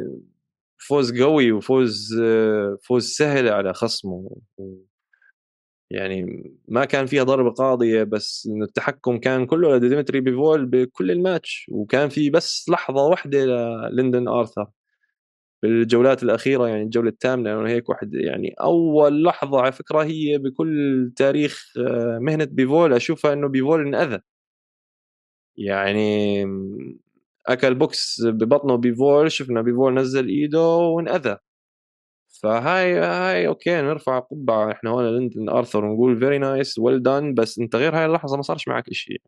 فوز قوي وفوز آه، فوز سهل على خصمه. يعني ما كان فيها ضربة قاضية بس انه التحكم كان كله لديمتري بيفول بكل الماتش. وكان في بس لحظة واحدة لليندون آرثر. بالجولات الأخيرة يعني الجولة الثامنة هيك واحد يعني أول لحظة على فكرة هي بكل تاريخ آه، مهنة بيفول أشوفها إنه بيفول انأذى. يعني أكل بوكس ببطنه بيفول شفنا بيفول نزل إيده وانأذى. فهاي هاي okay نرفع قبعة إحنا هون ليندون آرثر ونقول very nice well done بس أنت غير هاي اللحظة ما صارش معك شيء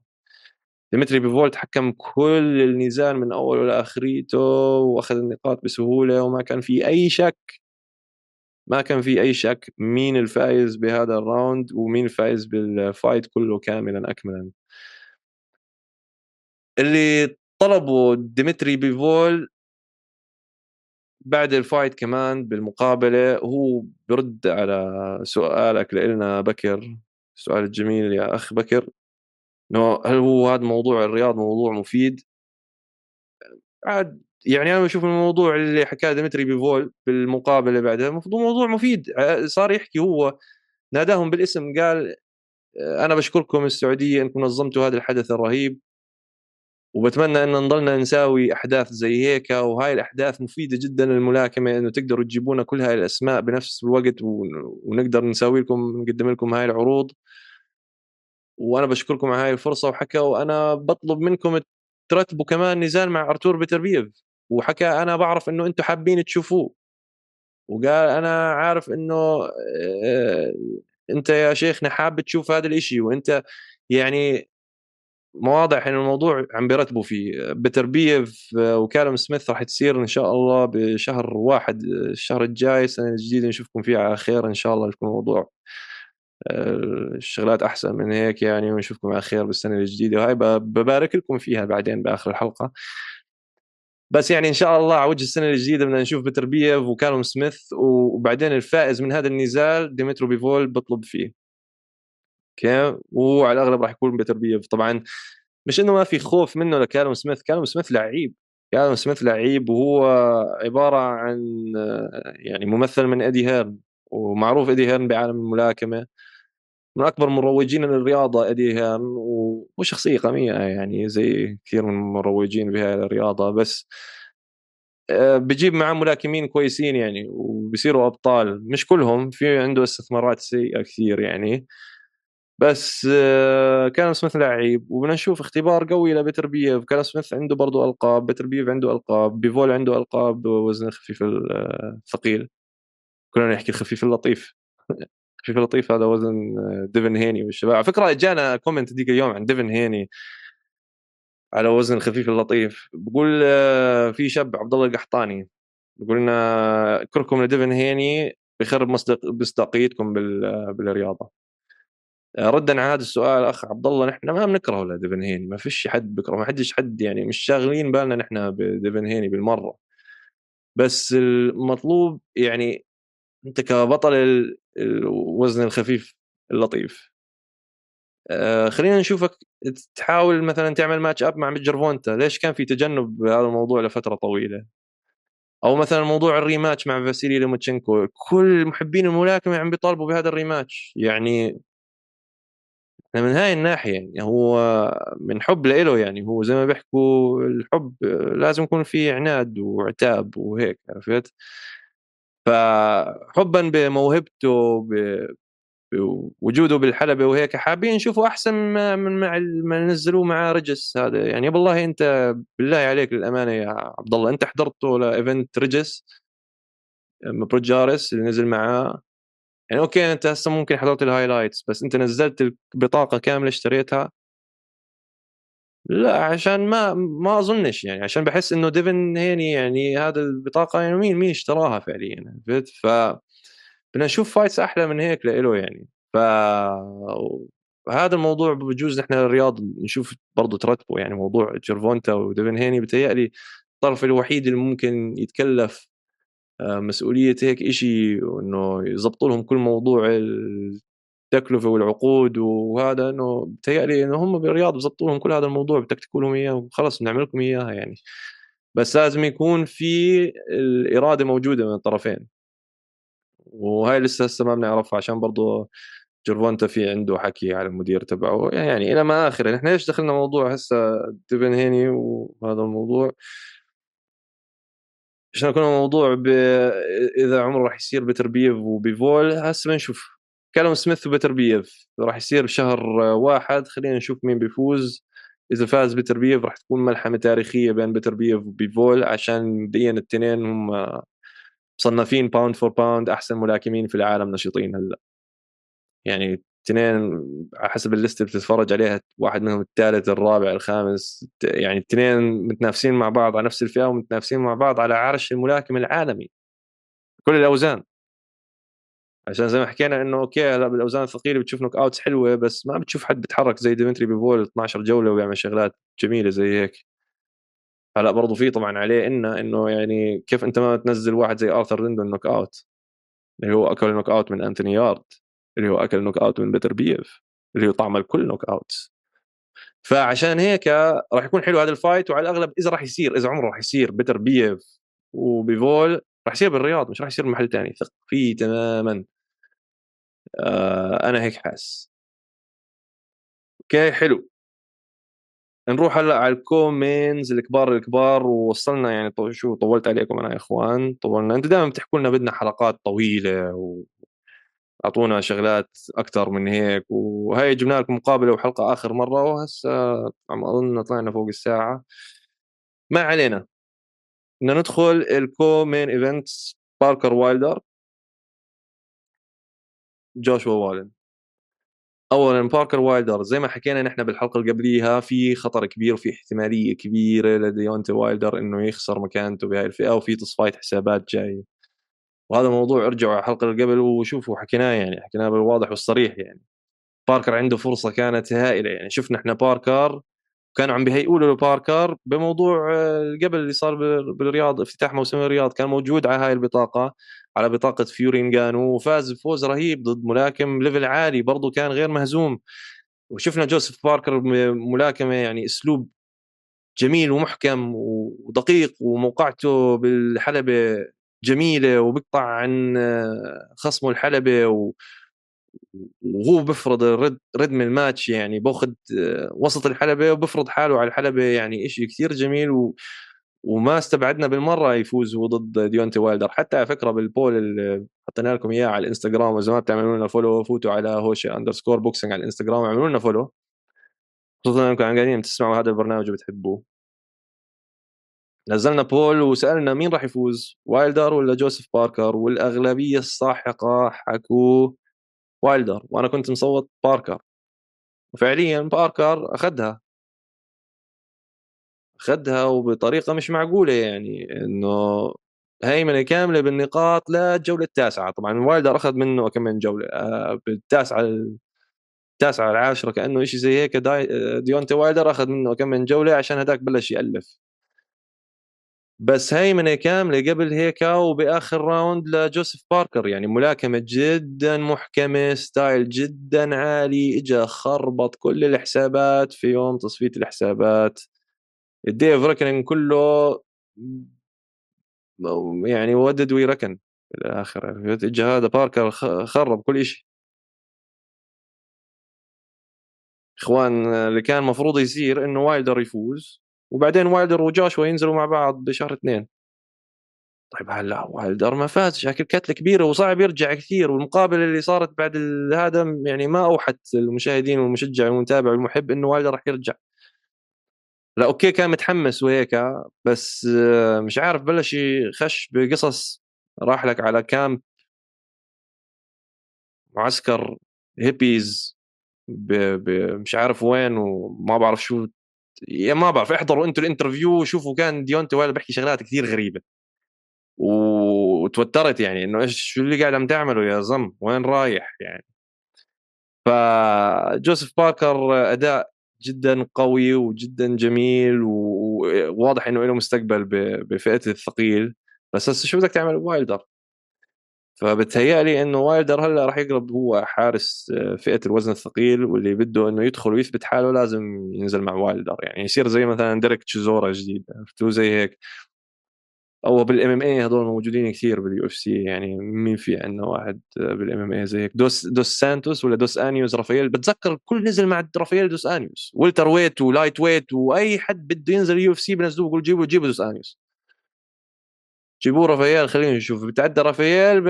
ديمتري بيفول تحكم كل النزال من أوله لاخريته وأخذ النقاط بسهولة وما كان في أي شك. ما كان في أي شك مين الفايز بهذا ال round ومين الفايز بال fight كله كاملا مكملا. اللي طلبوا ديمتري بيفول بعد ال fight كمان بالمقابلة هو برد على سؤالك لنا بكر السؤال الجميل يا أخ بكر. إنه هل هو هذا موضوع الرياض موضوع مفيد؟ عاد يعني أنا بشوف الموضوع اللي حكاه ديمتري بيفول بالمقابلة بعدها المفروض موضوع مفيد صار يحكي هو ناداهم بالاسم قال أنا بشكركم السعودية إنكم نظمتوا هذا الحدث الرهيب وبتمنى إن نضلنا نساوي أحداث زي هيك وهاي الأحداث مفيدة جدا للملاكمة إنه تقدروا تجيبونا كل هاي الأسماء بنفس الوقت ونقدر نساوي لكم نقدم لكم هاي العروض وأنا بشكركم على هاي الفرصة وحكى وأنا بطلب منكم ترتبوا كمان نزال مع أرتور بيتربيف وحكى أنا بعرف إنه أنتم حابين تشوفوه. وقال أنا عارف إنه آه، أنت يا شيخنا حاب تشوف هذا الإشي وأنت يعني مواضح إنه الموضوع عم بيرتبوا فيه. بتربيف وكالم سميث راح تصير إن شاء الله بشهر واحد الشهر الجاي السنة الجديدة نشوفكم فيها على خير إن شاء الله يكون الموضوع. الشغلات أحسن من هيك يعني ونشوفكم على خير بالسنة الجديدة. وهي ببارك لكم فيها بعدين بآخر الحلقة. بس يعني إن شاء الله على وجه السنة الجديدة بدنا نشوف بتربيف وكالوم سميث وبعدين الفائز من هذا النزال ديمتري بيفول بطلب فيه. okay؟ وعلى الأغلب راح يكون بتربيف طبعا مش إنه ما في خوف منه لكالوم سميث. كالوم سميث لعيب. كالوم سميث لعيب وهو عبارة عن يعني ممثل من إيدي هيرن. ومعروف إيدي هيرن بعالم الملاكمة. من أكبر مروجين للرياضة إيدي هيرن وشخصية قويه يعني زي كثير من المروجين بهاي الرياضة. بس آه، بجيب معاه ملاكمين كويسين يعني وبصيروا أبطال. مش كلهم في عنده استثمارات سيئة كثير يعني. بس آه، كالوم سميث لعيب وبدنا نشوف اختبار قوي لبتربيف كالوم سميث عنده برضه ألقاب بتربيف عنده ألقاب بيفول عنده ألقاب وزن الخفيف الثقيل كنا نحكي الخفيف اللطيف. الخفيف اللطيف هذا وزن آه، ديفن هيني والشباب. على فكرة جانا comment ديك اليوم عن ديفن هيني. على وزن الخفيف اللطيف بقول آه، في شاب عبد الله القحطاني. بقول لنا كرهكم لديفن هيني بيخرب مصداقيتكم بالرياضة. آه، ردا على هذا السؤال أخ عبد الله نحن ما بنكره لديفن هيني. ما فيش حد بكره ما حدش حد يعني مش شاغلين بالنا نحن بديفن هيني بالمرة. بس المطلوب يعني أنت كبطل الوزن الخفيف اللطيف. آه خلينا نشوفك تحاول مثلا تعمل match up مع مع جيرفونتا. ليش كان في تجنب بهذا الموضوع لفترة طويلة؟ أو مثلا موضوع ال rematch مع فاسيلي لوماتشينكو كل محبين الملاكمة عم بيطالبوا بهذا ال rematch. يعني من هاي الناحية يعني هو من حب له يعني. هو زي ما بيحكوا الحب لازم يكون فيه عناد وعتاب وهيك عرفت؟ فحبا بموهبته بوجوده بالحلبة وهيك حابين نشوفه أحسن من مع ما نزلوه مع رجس هذا. يعني بالله أنت بالله عليك للأمانة يا عبد الله أنت حضرته ل event ريجيس بروغريس اللي نزل معاه. يعني okay أنت هسه ممكن حضرت ال highlights بس أنت نزلت البطاقة كاملة اشتريتها. لا عشان ما ما أظنش يعني عشان بحس إنه ديفن هيني يعني هذا البطاقة يعني مين مين اشتراها فعليا عرفت؟ ف بدنا نشوف fights أحلى من هيك لإله يعني. ف هذا الموضوع بجوز نحن الرياض نشوف برضه ترتبه يعني موضوع جيرفونتا وديفن هيني. بتهيألي الطرف الوحيد اللي ممكن يتكلف آه، مسؤولية هيك شيء وانه يضبطوا لهم كل موضوع التكلفه والعقود وهذا إنه بتهيألي إنه هم بالرياض بزبطوا لهم كل هذا الموضوع بتكتكوا لهم إياه وخلص بنعمل لكم إياها يعني. بس لازم يكون في الإرادة موجودة من الطرفين. وهاي لسه هسه ما بنعرفها عشان برضه جيرفونتا في عنده حكي على المدير تبعه. يعني إلى ما آخره نحن ليش دخلنا موضوع هسه ديفن هيني وهذا الموضوع؟ عشان يكون الموضوع ب... إذا عمره راح يصير بتربيف وبيفول هسه بنشوف. كالوم سميث وبتربيف راح يصير بشهر واحد خلينا نشوف مين بيفوز. إذا فاز بتربيف راح تكون ملحمة تاريخية بين بتربيف وبيفول عشان مبدئيا الاثنين هم مصنفين pound for pound أحسن ملاكمين في العالم نشيطين هلأ. يعني اثنين على حسب اللي بتتفرج عليها واحد منهم الثالث الرابع الخامس يعني اثنين متنافسين مع بعض على نفس الفئة ومتنافسين مع بعض على عرش الملاكم العالمي. كل الأوزان. عشان زي ما حكينا إنه okay هلا بالأوزان الثقيلة بتشوف knockouts حلوة بس ما بتشوف حد بيتحرك زي ديمتري بيفول 12 جولة ويعمل شغلات جميلة زي هيك. هلا برضه في طبعا عليه إنه إنه يعني كيف أنت ما تنزل واحد زي ارثر ليندون نوك اوت اللي هو أكل knockout من انثوني يارد اللي هو أكل knockout من بتربيف اللي هو طعم الكل knockout فعشان هيك راح يكون حلو هذا ال fight وعلى الأغلب إذا راح يصير إذا عمره راح يصير بتربيف وبيفول راح يصير بالرياض مش راح يصير بمحل ثاني ثق فيه تماما. آه أنا هيك حاس. okay حلو. نروح هلأ على ال co-mains الكبار الكبار ووصلنا يعني شو طولت عليكم أنا يا إخوان؟ طولنا. أنتم دائما بتحكوا لنا بدنا حلقات طويلة و أعطونا شغلات أكثر من هيك وهي جبنا لكم مقابلة وحلقة آخر مرة وهسه عم أظن طلعنا فوق الساعة. ما علينا. بدنا ندخل ال co-main events باركر وايلدر. جوشوا والن اولا باركر وايلدر زي ما حكينا نحن بالحلقة اللي قبليها في خطر كبير وفي احتمالية كبيرة لديونتي وايلدر إنه يخسر مكانته بهاي الفئة وفي تصفيات حسابات جاية. وهذا موضوع ارجعوا على الحلقة اللي قبل وشوفوا حكيناه يعني حكيناه بالواضح والصريح يعني. باركر عنده فرصة كانت هائلة يعني. شفنا إحنا باركر كانوا عم بيهيئوا له باركر بموضوع آه، قبل اللي صار بالرياض افتتاح موسم الرياض كان موجود على هاي البطاقة على بطاقة فيوري نجانو وفاز فوز رهيب ضد ملاكم level عالي برضه كان غير مهزوم. وشفنا جوزيف باركر ملاكمة يعني أسلوب جميل ومحكم ودقيق وموقعته بالحلبة جميلة وبيقطع عن آه، خصمه الحلبة و وهو بفرض الرد رتم الماتش يعني بأخذ وسط الحلبة وبفرض حاله على الحلبة يعني شيء كثير جميل و وما استبعدنا بالمرة يفوز ضد ديونتي وايلدر. حتى على فكرة بال poll اللي حطينا لكم إياه على الإنستغرام واذا ما بتعملوا لنا follow فوتوا على هوشة underscore boxing على الإنستغرام واعملوا لنا follow خصوصا انكم قاعدين تسمعوا هذا البرنامج وبتحبوه. نزلنا poll وسألنا مين راح يفوز وايلدر ولا جوزيف باركر؟ والأغلبية الساحقه حكوا وايلدر وأنا كنت مصوت باركر. وفعليا باركر أخذها. أخذها وبطريقة مش معقولة يعني إنه هيمنة كاملة بالنقاط للجوله التاسعة. طبعا وايلدر أخذ منه كم من جولة آه، بالتاسعة التاسعة العاشرة كأنه شيء زي هيك. ديونتي وايلدر أخذ منه كم من جولة عشان هذاك بلش يألف. بس هيمنه كامله قبل هيك وباخر round لجوزيف باركر. يعني ملاكمة جدا محكمة style جدا عالي اجى خربط كل الحسابات في يوم تصفية الحسابات. ال Day of Reckoning كله يعني what did we reckon في الآخر؟ اجى هذا باركر خرب كل شيء إخوان اللي كان المفروض يصير إنه وايلدر يفوز. وبعدين وايلدر وجوشوا ينزلوا مع بعض بشهر اثنين. طيب هلا وايلدر ما فاز شكل كتلة كبيرة وصعب يرجع كثير والمقابلة اللي صارت بعد هذا يعني ما أوحت المشاهدين والمشجع والمتابع والمحب إنه وايلدر راح يرجع. لا okay كان متحمس وهيك بس مش عارف بلش يخش بقصص راح لك على camp. معسكر هيبيز ب... ب... مش عارف وين وما بعرف شو يا ما بعرف احضروا أنتوا ال interview وشوفوا كان ديونتي وايلدر بيحكي شغلات كثير غريبة. وتوترت يعني إنه إيش شو اللي قاعد عم تعمله يا زم وين رايح يعني؟ فجوزيف باركر أداء جدا قوي وجدا جميل وواضح إنه له مستقبل بفئه الثقيل. بس هسه شو بدك تعمل؟ وايلدر. فبتهيألي إنه وايلدر هلأ راح يقرب هو حارس آه، فئة الوزن الثقيل واللي بده إنه يدخل ويثبت حاله لازم ينزل مع وايلدر. يعني يصير زي مثلا ديريك تشيزورا جديد عرفتوا زي هيك. أو بال MMA هذول موجودين كثير بال UFC يعني مين في عندنا واحد بال MMA زي هيك؟ دوس دوس سانتوس ولا دوس انيوس رافائيل. بتذكر الكل نزل مع رافائيل دوس انيوس welterweight و lightweight وأي حد بده ينزل UFC بنزلوه بقول جيبوا جيبوا دوس انيوس جيبوا رافائيل خلينا نشوف. بتعدى رافائيل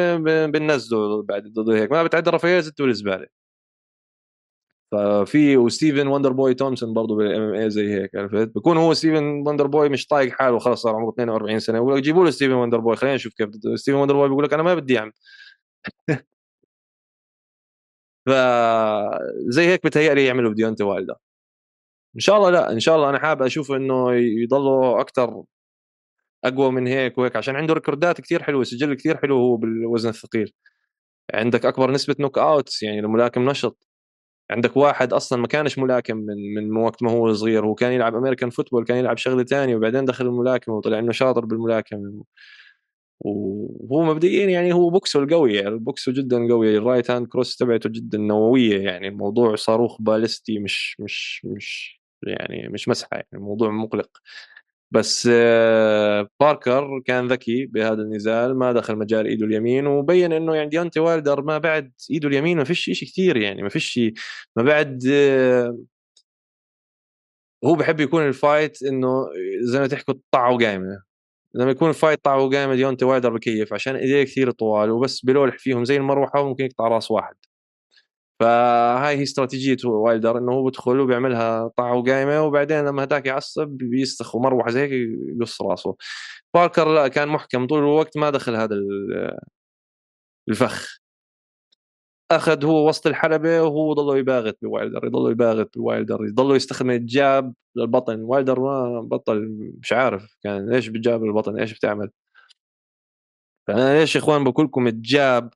بننزله بعد ضد هيك. ما بتعدى رافائيل زته بالزبالة ففي وستيفن وندر بوي تومسون برضه بال MMA زي هيك عرفت؟ بكون هو ستيفن وندر بوي مش طايق حاله خلص صار عمره 42 سنة. بقول لك جيبوا له ستيفن وندر بوي خلينا نشوف كيف ستيفن وندر بوي بيقول لك أنا ما بدي أعمل. فزي هيك بتهيألي يعملوا بديونتي وايلدر. إن شاء الله لا إن شاء الله أنا حابب أشوف إنه يضلوا أكثر أقوى من هيك وهيك عشان عنده ريكوردات كثير حلوة سجل كثير حلو هو بالوزن الثقيل. عندك أكبر نسبة knockouts يعني الملاكم نشط. عندك واحد أصلا ما كانش ملاكم من من وقت ما هو صغير هو كان يلعب American football كان يلعب شغلة ثانية وبعدين دخل الملاكمة وطلع إنه شاطر بالملاكمة. وهو مبدئيا يعني هو بوكسه القوي يعني بوكسه جدا قوي ال right hand cross تبعته جدا نووية يعني الموضوع صاروخ بالستي مش مش مش يعني مش مزحة يعني الموضوع مقلق. بس آه، باركر كان ذكي بهذا النزال ما دخل مجال إيده اليمين وبين إنه يعني ديونتي وايلدر ما بعد إيده اليمين ما فيش شيء كثير يعني ما فيش ما بعد آه، هو بحب يكون ال fight إنه زي ما تحكوا طع وقايمه لما يكون ال fight طع وقايمه ديونتي وايلدر بكيف عشان إيديه كثير طوال وبس بلولح فيهم زي المروحة وممكن يقطع راس واحد. فهاي هي استراتيجية وايلدر إنه هو بدخل وبيعملها طع وقايمة وبعدين لما هداك يعصب بيستخدم مروحة زي هيك يقص راسه. باركر لا كان محكم طول الوقت ما دخل هذا الفخ. أخذ هو وسط الحلبة وهو ضله يباغت بوايلدر يضل يباغت بوايلدر يضل يستخدم ال jab للبطن. وايلدر ما بطل مش عارف كان ليش بت jab البطن إيش بتعمل. فأنا ليش يا إخوان بقول لكم ال jab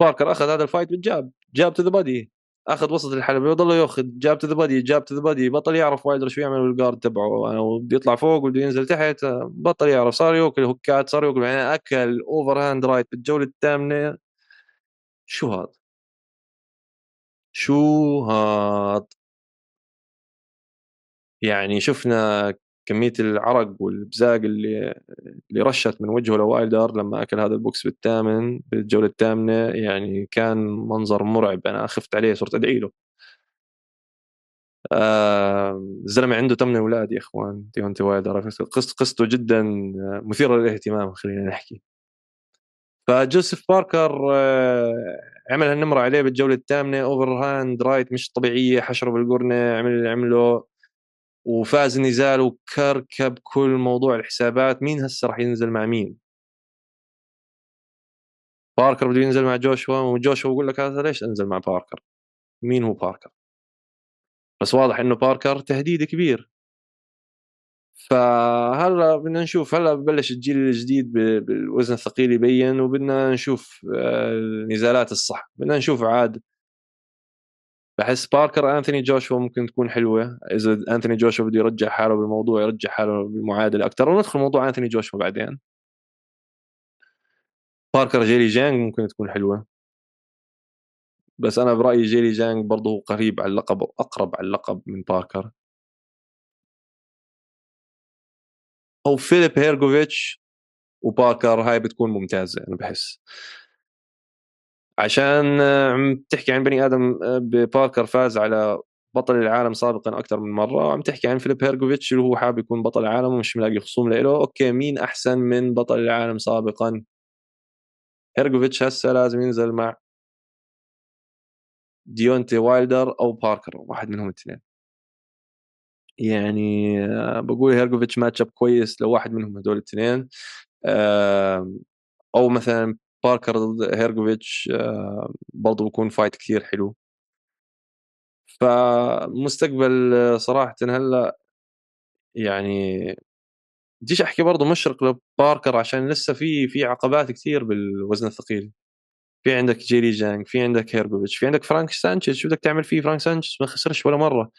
باركر أخذ هذا ال fight بال jab jab to the body أخذ وسط الحلبة وضل يأخذ jab to the body jab to the body بطل يعرف وايلدر شو يعمل بال guard تبعه بده يطلع فوق وبده ينزل تحت بطل يعرف صار ياكل hook ات صار ياكل يعني أكل overhand right بالجولة الثامنة. شو هذا شو هذا يعني شفنا كمية العرق والبزاق اللي اللي رشت من وجهه لوايلدر لما أكل هذا البوكس بالثامن بالجولة الثامنة يعني كان منظر مرعب. أنا خفت عليه صرت أدعي له. الزلمة عنده ثمان أولاد يا إخوان. ديونتي وايلدر. قصته قصته جدا مثيرة للاهتمام خلينا نحكي. فجوزيف باركر آه، عمل هالنمرة عليه بالجولة الثامنة overhand right مش طبيعية حشره بالقرنة عمل اللي عمله وفاز نزال وكركب كل موضوع الحسابات. مين هسه راح ينزل مع مين؟ باركر بده ينزل مع جوشوا وجوشوا بقول لك هذا ليش أنزل مع باركر؟ مين هو باركر؟ بس واضح إنه باركر تهديد كبير. فهلا بدنا نشوف هلا ببلش الجيل الجديد بالوزن الثقيل يبين وبدنا نشوف آه، النزالات الصح. بدنا نشوف عاد بحس باركر انثوني جوشوا ممكن تكون حلوة. إذا أنثوني جوشوا بده يرجع حاله بالموضوع يرجع حاله بالمعادلة أكثر وندخل موضوع أنثوني جوشوا بعدين. باركر جيلي جانغ ممكن تكون حلوة. بس أنا برأيي جيلي جانغ برضه قريب على اللقب أو أقرب على اللقب من باركر. أو فيليب هيرجوفيتش وباركر هاي بتكون ممتازة أنا بحس. عشان عم تحكي عن بني آدم باركر فاز على بطل العالم سابقا أكثر من مرة وعم تحكي عن فيليب هيرجوفيتش اللي هو حابب يكون بطل العالم ومش ملاقي خصوم له okay مين أحسن من بطل العالم سابقا؟ هيرجوفيتش هسه لازم ينزل مع ديونتي وايلدر أو باركر واحد منهم الاثنين. يعني بقول هيرجوفيتش match up كويس لو واحد منهم هدول الاثنين. أو مثلا باركر ضد هيرجوفيتش برضه بكون fight كثير حلو. فمستقبل صراحة هلأ يعني بديش أحكي برضه مشرق لباركر عشان لسه في في عقبات كثير بالوزن الثقيل. في عندك جيلي جانغ في عندك هيرجوفيتش في عندك فرانك سانشيز. شو بدك تعمل فيه فرانك سانشيز؟ ما خسرش ولا مرة.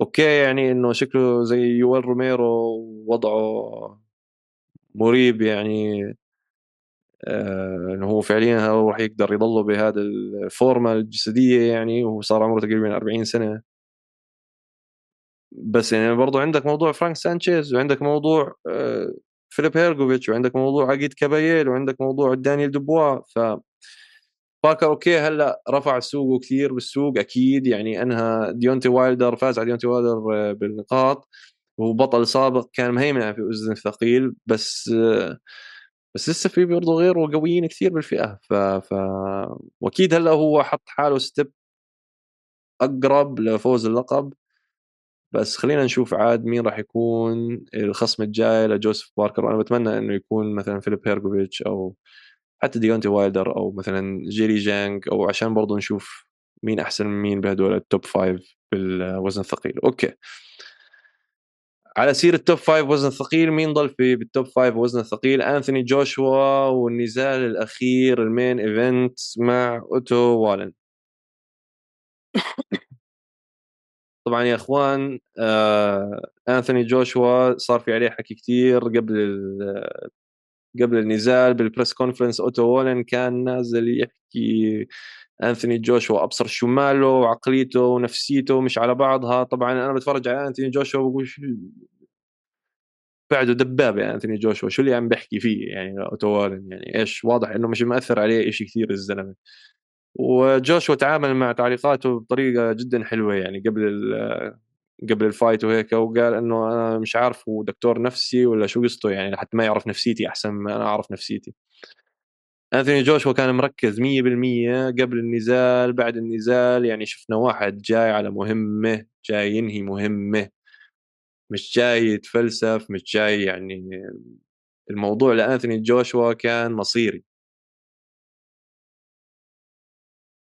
okay يعني إنه شكله زي يوئيل روميرو وضعه مريب يعني. آه إنه هو فعليا هو راح يقدر يضله بهذا الفورمة الجسدية يعني وهو صار عمره تقريبا 40 سنة. بس يعني برضو عندك موضوع فرانك سانشيز وعندك موضوع آه فيليب هيرجوفيتش وعندك موضوع أغيت كابايل وعندك موضوع دانيال دوبوا ف باركر okay هلأ رفع سوقه كثير بالسوق أكيد. يعني أنهى ديونتي وايلدر فاز على ديونتي وايلدر آه، بالنقاط. وهو بطل سابق كان مهيمن في وزن الثقيل. بس آه، بس لسه في برضه غيره قويين كثير بالفئة ف, ف... وأكيد هلأ هو حط حاله step أقرب لفوز اللقب. بس خلينا نشوف عاد مين راح يكون الخصم الجاي لجوزيف باركر. وأنا بتمنى إنه يكون مثلا فيليب هيرجوفيتش أو حتى ديونتي وايلدر أو مثلا جيلي جانغ أو عشان برضه نشوف مين أحسن من مين بهدول ال top five بالوزن الثقيل. okay. على سيرة ال top five وزن ثقيل مين ضل في بال top five وزن ثقيل؟ أنثوني جوشوا والنزال الأخير ال main event مع أوتو وولن. طبعا يا إخوان آه أنثوني جوشوا صار في عليه حكي كثير قبل قبل النزال بال press conference أوتو وولن كان نازل يحكي أنثوني جوشوا أبصر شماله وعقليته ونفسيته مش على بعضها. طبعا أنا بتفرج على أنثوني جوشوا بقول شو بعده دبابه أنثوني جوشوا شو اللي عم بحكي فيه يعني وولن يعني إيش واضح إنه مش مأثر عليه شيء كثير الزلمة. وجوشوا تعامل مع تعليقاته بطريقة جدا حلوة يعني قبل قبل الفايت وهيك وقال إنه أنا مش عارف هو دكتور نفسي ولا شو قصته يعني حتى ما يعرف نفسيتي أحسن ما أنا أعرف نفسيتي. انثوني جوشوا كان مركز 100% قبل النزال بعد النزال يعني شفنا واحد جاي على مهمة جاي ينهي مهمة. مش جاي يتفلسف مش جاي يعني الموضوع لأنثوني جوشوا كان مصيري.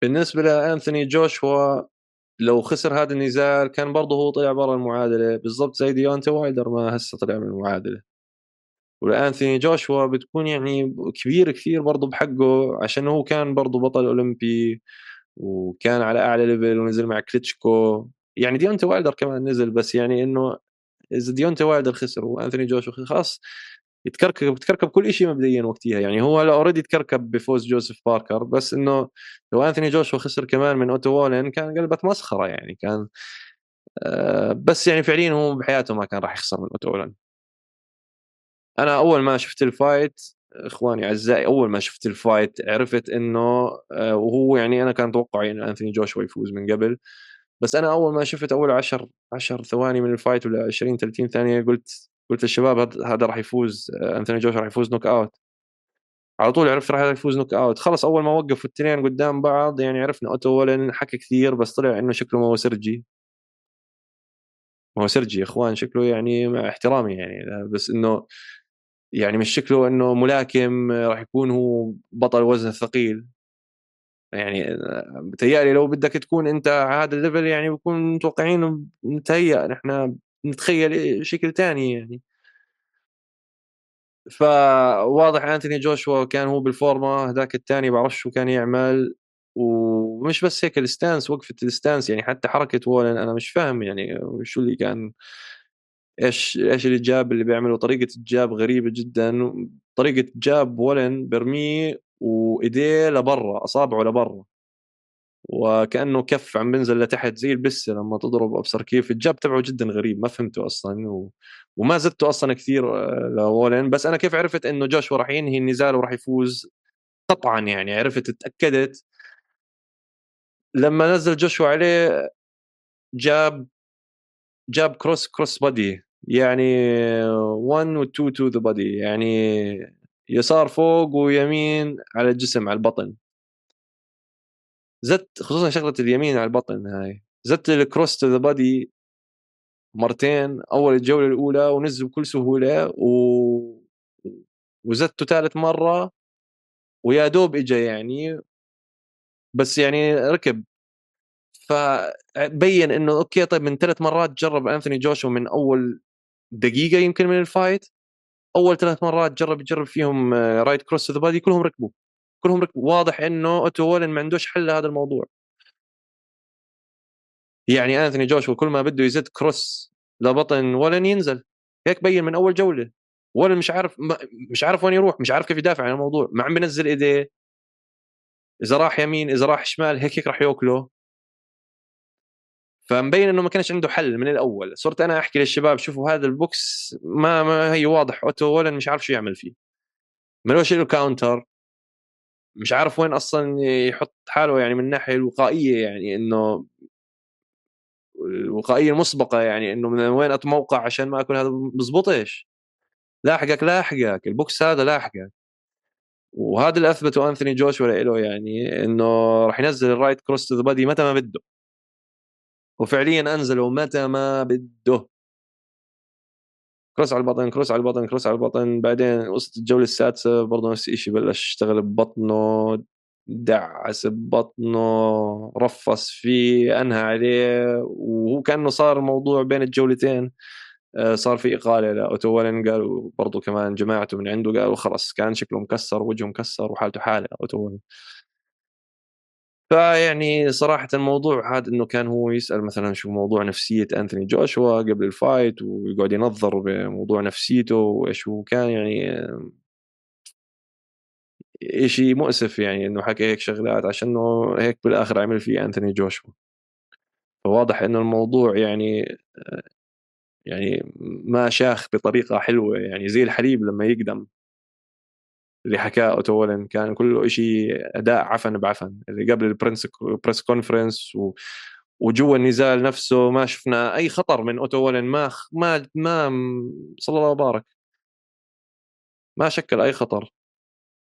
بالنسبة لأنثوني جوشوا لو خسر هذا النزال كان برضه هو طلع برا المعادلة. بالضبط زي ديونتي وايلدر ما هسه طلع من المعادلة. والانثوني جوشوا بتكون يعني كبير كثير برضه بحقه عشان هو كان برضه بطل أولمبي وكان على أعلى level ونزل مع كليتشكو يعني ديونتي وايلدر كمان نزل بس يعني إنه إذا ديونتي وايلدر خسر وأنثوني جوشوا خلاص يتكركب تكركب كل شيء مبدئيا وقتها يعني هو هلا already تكركب بفوز جوزيف باركر بس إنه لو أنثوني جوشوا خسر كمان من أوتو وولن كان قلبت مسخرة يعني كان آه، بس يعني فعليا هو بحياته ما كان راح يخسر من أوتو أنا أول ما شفت ال fight إخواني أعزائي أول ما شفت ال fight عرفت إنه آه، وهو يعني أنا كان توقعي إن أنثوني جوشوا يفوز من قبل. بس أنا أول ما شفت أول 10 10 ثواني من ال fight ولا 20 30 ثانية قلت قلت للشباب هذا راح يفوز آه، أنثوني جوشوا راح يفوز knockout على طول عرفت راح يفوز knockout خلص أول ما وقفوا الاثنين قدام بعض يعني عرفنا أوتو ولن حكى كثير بس طلع إنه شكله ما هو سرجي. ما هو سرجي يا إخوان شكله يعني مع احترامي يعني بس إنه يعني مش شكله إنه ملاكم راح يكون هو بطل وزن ثقيل يعني بتهيألي لو بدك تكون أنت على هذا ال level يعني بكون متوقعين نتهيأ نحن نتخيل شكل ثاني يعني. فواضح أنتوني جوشوا كان هو بالفورمة هذاك الثاني بعرف شو كان يعمل. ومش بس هيك ال stance وقفة ال stance يعني حتى حركة وولن أنا مش فاهم يعني شو اللي كان إيش إيش ال jab اللي بيعمله؟ طريقة ال jab غريبة جدا طريقة jab ولن برميه وإيديه لبرا أصابعه لبرا. وكأنه كف عم بنزل لتحت زي البسة لما تضرب ابصر كيف ال jab تبعه جدا غريب ما فهمته أصلا. و... وما زدته أصلا كثير آه، لولن بس أنا كيف عرفت إنه جوشوا راح ينهي النزال وراح يفوز؟ قطعا يعني عرفت اتاكدت لما نزل جوشوا عليه jab jab cross cross body يعني 1 و 2 to the body يعني يسار فوق ويمين على الجسم على البطن. زدت خصوصا شغلة اليمين على البطن هاي. زدت ال cross to the body مرتين أول الجولة الأولى ونزل بكل سهولة و وزدته ثالث مرة ويا دوب اجى يعني. بس يعني ركب. فبين إنه أوكي طيب من ثلاث مرات جرب أنثوني جوشوا من أول دقيقة يمكن من ال fight أول ثلاث مرات جرب يجرب فيهم right cross the body كلهم ركبوا كلهم ركبوا. واضح إنه أوتو وولن ما عندوش حل لهذا الموضوع. يعني أنثوني جوشوا كل ما بده يزد cross لبطن ولن ينزل. هيك بين من أول جولة. ولن مش عارف مش عارف وين يروح مش عارف كيف يدافع عن الموضوع. ما عم بنزل إيديه. إذا راح يمين إذا راح شمال هيك هيك راح يأكله. فمبين إنه ما كانش عنده حل من الأول. صرت أنا أحكي للشباب شوفوا هذا البوكس ما, ما هي واضح. أوتو ولن مش عارف شو يعمل فيه. ملوش له counter مش عارف وين أصلا يحط حاله يعني من الناحيه الوقائية يعني إنه الوقائية المسبقة يعني إنه من وين اتموقع عشان ما اكل هذا بزبطش لاحقك لاحقك. البوكس هذا لاحقك. وهذا اللي أثبته أنثوني جوشوا له يعني إنه راح ينزل ال right cross to the body متى ما بده. وفعليا انزلوا متى ما بده. cross على البطن cross على البطن cross على البطن. بعدين وصلت الجولة السادسة برضه نفس الشيء بلش يشتغل ببطنه دعس ببطنه رفص فيه أنهى عليه. وهو كأنه صار الموضوع بين الجولتين. آه، صار في إقالة لأوتو وولن قالوا برضه كمان جماعته من عنده قالوا خلص كان شكله مكسر وجهه مكسر وحالته حالة أوتو وولن فيعني صراحة الموضوع هذا إنه كان هو يسأل مثلا شو موضوع نفسية انثوني جوشوا قبل الفايت ويقعد ينظر بموضوع نفسيته وإيش هو كان يعني شيء مؤسف يعني إنه حكى هيك شغلات عشان إنه هيك بالآخر عمل فيه انثوني جوشوا. فواضح إنه الموضوع يعني يعني ما شاخ بطريقة حلوة يعني زي الحليب لما يقدم. اللي حكاه أوتو ولن كان كله شيء أداء عفن بعفن. اللي قبل ال press press conference و وجوا النزال نفسه ما شفنا أي خطر من أوتو ولن ما ما ما صلى الله وبارك. ما شكل أي خطر.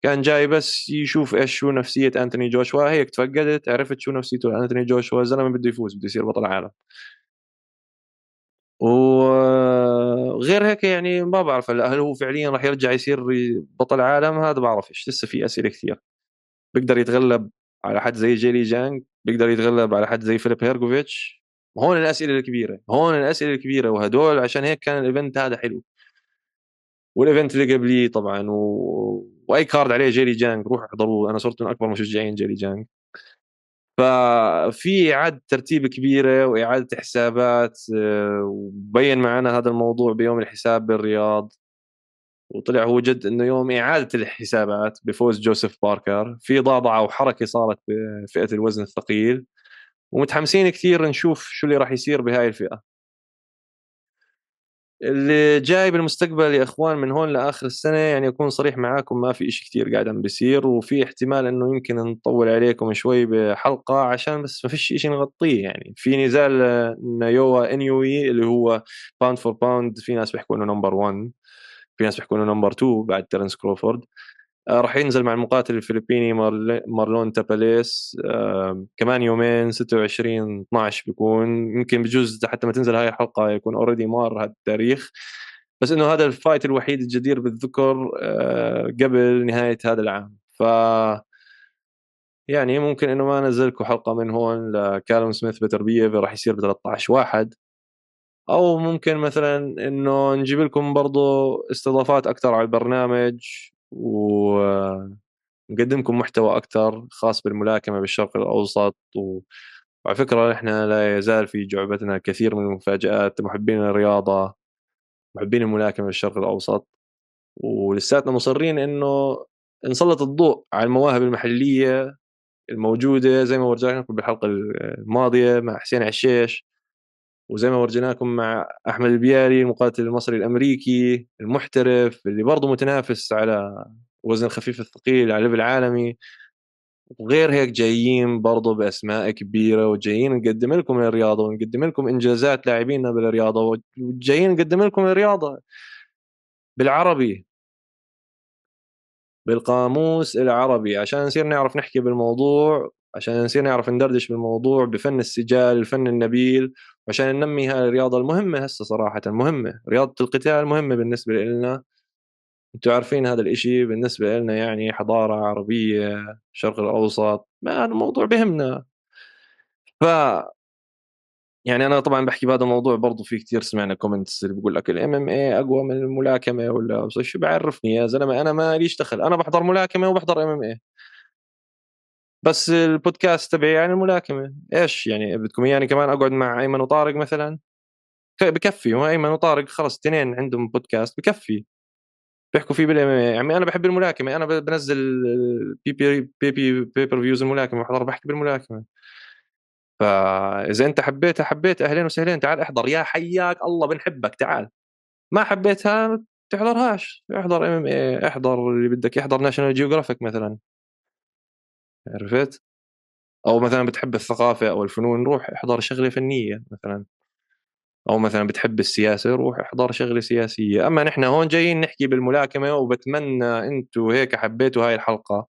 كان جاي بس يشوف إيش شو نفسية أنتوني جوشوا. هيك تفقدت عرفت شو نفسيته أنتوني جوشوا. زلمة بده يفوز بده يصير بطل عالم. وغير هيك يعني ما بعرف هل هو فعليا راح يرجع يصير بطل عالم؟ هذا بعرفش لسه في أسئلة كثير بيقدر يتغلب على حد زي جيلي جانج بيقدر يتغلب على حد زي فيليب هيرجوفيتش هون الأسئلة الكبيرة هون الأسئلة الكبيرة وهدول عشان هيك كان ال event هذا حلو. وال event اللي قبليه طبعا و... وأي card عليه جيلي جانج روحوا احضروه. أنا صرت من أكبر مشجعين جيلي جانج ففي إعادة ترتيب كبيرة وإعادة حسابات آه، وبين معنا هذا الموضوع بيوم الحساب بالرياض. وطلع هو جد إنه يوم إعادة الحسابات بفوز جوزيف باركر. في ضعضعه وحركة صارت بفئه الوزن الثقيل. ومتحمسين كثير نشوف شو اللي راح يصير بهاي الفئة. اللي جاي بالمستقبل يا إخوان من هون لآخر السنة يعني أكون صريح معاكم ما في إشي كثير قاعد عم بيصير وفي احتمال إنه يمكن نطول عليكم شوي بحلقة عشان بس ما فيش إشي نغطيه يعني في نزال نايوا إنيوي اللي هو pound for pound في ناس بيحكوا إنه number 1 في ناس بيحكوا إنه number 2 بعد تيرنس كروفورد. آه، راح ينزل مع المقاتل الفلبيني مارلون تاباليس آه، كمان يومين 26 12 بيكون. يمكن بجوز حتى ما تنزل هاي الحلقة يكون already مار هذا التاريخ. بس إنه هذا ال fight الوحيد الجدير بالذكر آه، قبل نهاية هذا العام. ف يعني ممكن إنه ما انزل لكم حلقة من هون لكالوم سميث بتربية راح يصير ب 13 واحد. أو ممكن مثلا إنه نجيب لكم برضو استضافات أكثر على البرنامج. ونقدمكم محتوى أكثر خاص بالملاكمة بالشرق الأوسط و... وعلى فكرة إحنا لا يزال في جعبتنا كثير من المفاجآت محبين الرياضة محبين الملاكمة بالشرق الأوسط ولساتنا مصرين إنه نسلط الضوء على المواهب المحلية الموجودة زي ما ورجعناكم بالحلقة الماضية مع حسين عشيش. وزي ما ورجيناكم مع أحمد البياري المقاتل المصري الأمريكي المحترف اللي برضه متنافس على وزن الخفيف الثقيل على ليفل عالمي. وغير هيك جايين برضه بأسماء كبيرة وجايين نقدم لكم الرياضة ونقدم لكم إنجازات لاعبينا بالرياضة وجايين نقدم لكم الرياضة بالعربي. بالقاموس العربي. عشان نصير نعرف نحكي بالموضوع عشان نصير نعرف ندردش بالموضوع بفن السجال الفن النبيل عشان ننمي هاي الرياضة المهمة هسه صراحة مهمة. رياضة القتال مهمة بالنسبة لنا أنتم عارفين هذا الإشي بالنسبة لنا يعني حضارة عربية الشرق الأوسط ما الموضوع بهمنا. ف يعني أنا طبعا بحكي بهذا الموضوع برضه في كثير سمعنا comments اللي بيقول لك ال MMA أقوى من الملاكمة ولا شو بعرفني يا زلمة أنا ما ليش دخل؟ أنا بحضر ملاكمة وبحضر MMA بس البودكاست تبعي عن الملاكمه إيش يعني بدكم إياني كمان أقعد مع أيمن وطارق مثلا؟ بكفي هو أيمن وطارق خلص اثنين عندهم بودكاست بكفي. بيحكوا فيه بالام يعني أنا بحب الملاكمة أنا بنزل pay pay pay pay-per-views الملاكمة بحضر بحكي بالملاكمة. فاذا أنت حبيتها حبيت أهلين وسهلين تعال احضر. يا حياك الله بنحبك تعال. ما حبيتها تحضرهاش احضر MMA احضر اللي بدك يحضر National Geographic مثلا. عرفت؟ أو مثلا بتحب الثقافة أو الفنون روح احضر شغلة فنية مثلا. أو مثلا بتحب السياسة روح احضر شغلة سياسية. أما نحن هون جايين نحكي بالملاكمة وبتمنى أنتم هيك حبيتوا هاي الحلقة.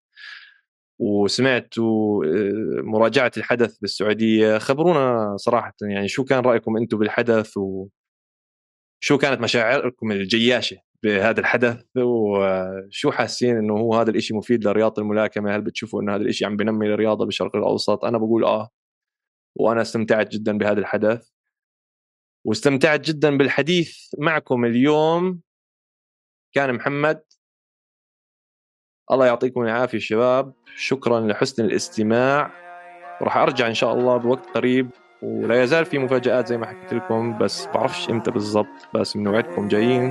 وسمعتوا آه، مراجعة الحدث بالسعودية. خبرونا صراحة يعني شو كان رأيكم أنتم بالحدث وشو كانت مشاعركم الجياشة؟ بهذا الحدث وشو حاسين إنه هو هذا الإشي مفيد لرياضة الملاكمة؟ هل بتشوفوا إنه هذا الإشي عم بنمي الرياضة بالشرق الأوسط؟ أنا بقول آه وأنا استمتعت جدا بهذا الحدث. واستمتعت جدا بالحديث معكم اليوم كان محمد. الله يعطيكم العافية شباب. شكرا لحسن الاستماع. وراح أرجع إن شاء الله بوقت قريب ولا يزال في مفاجآت زي ما حكيت لكم بس بعرفش إمتى بالضبط بس بنوعدكم جايين.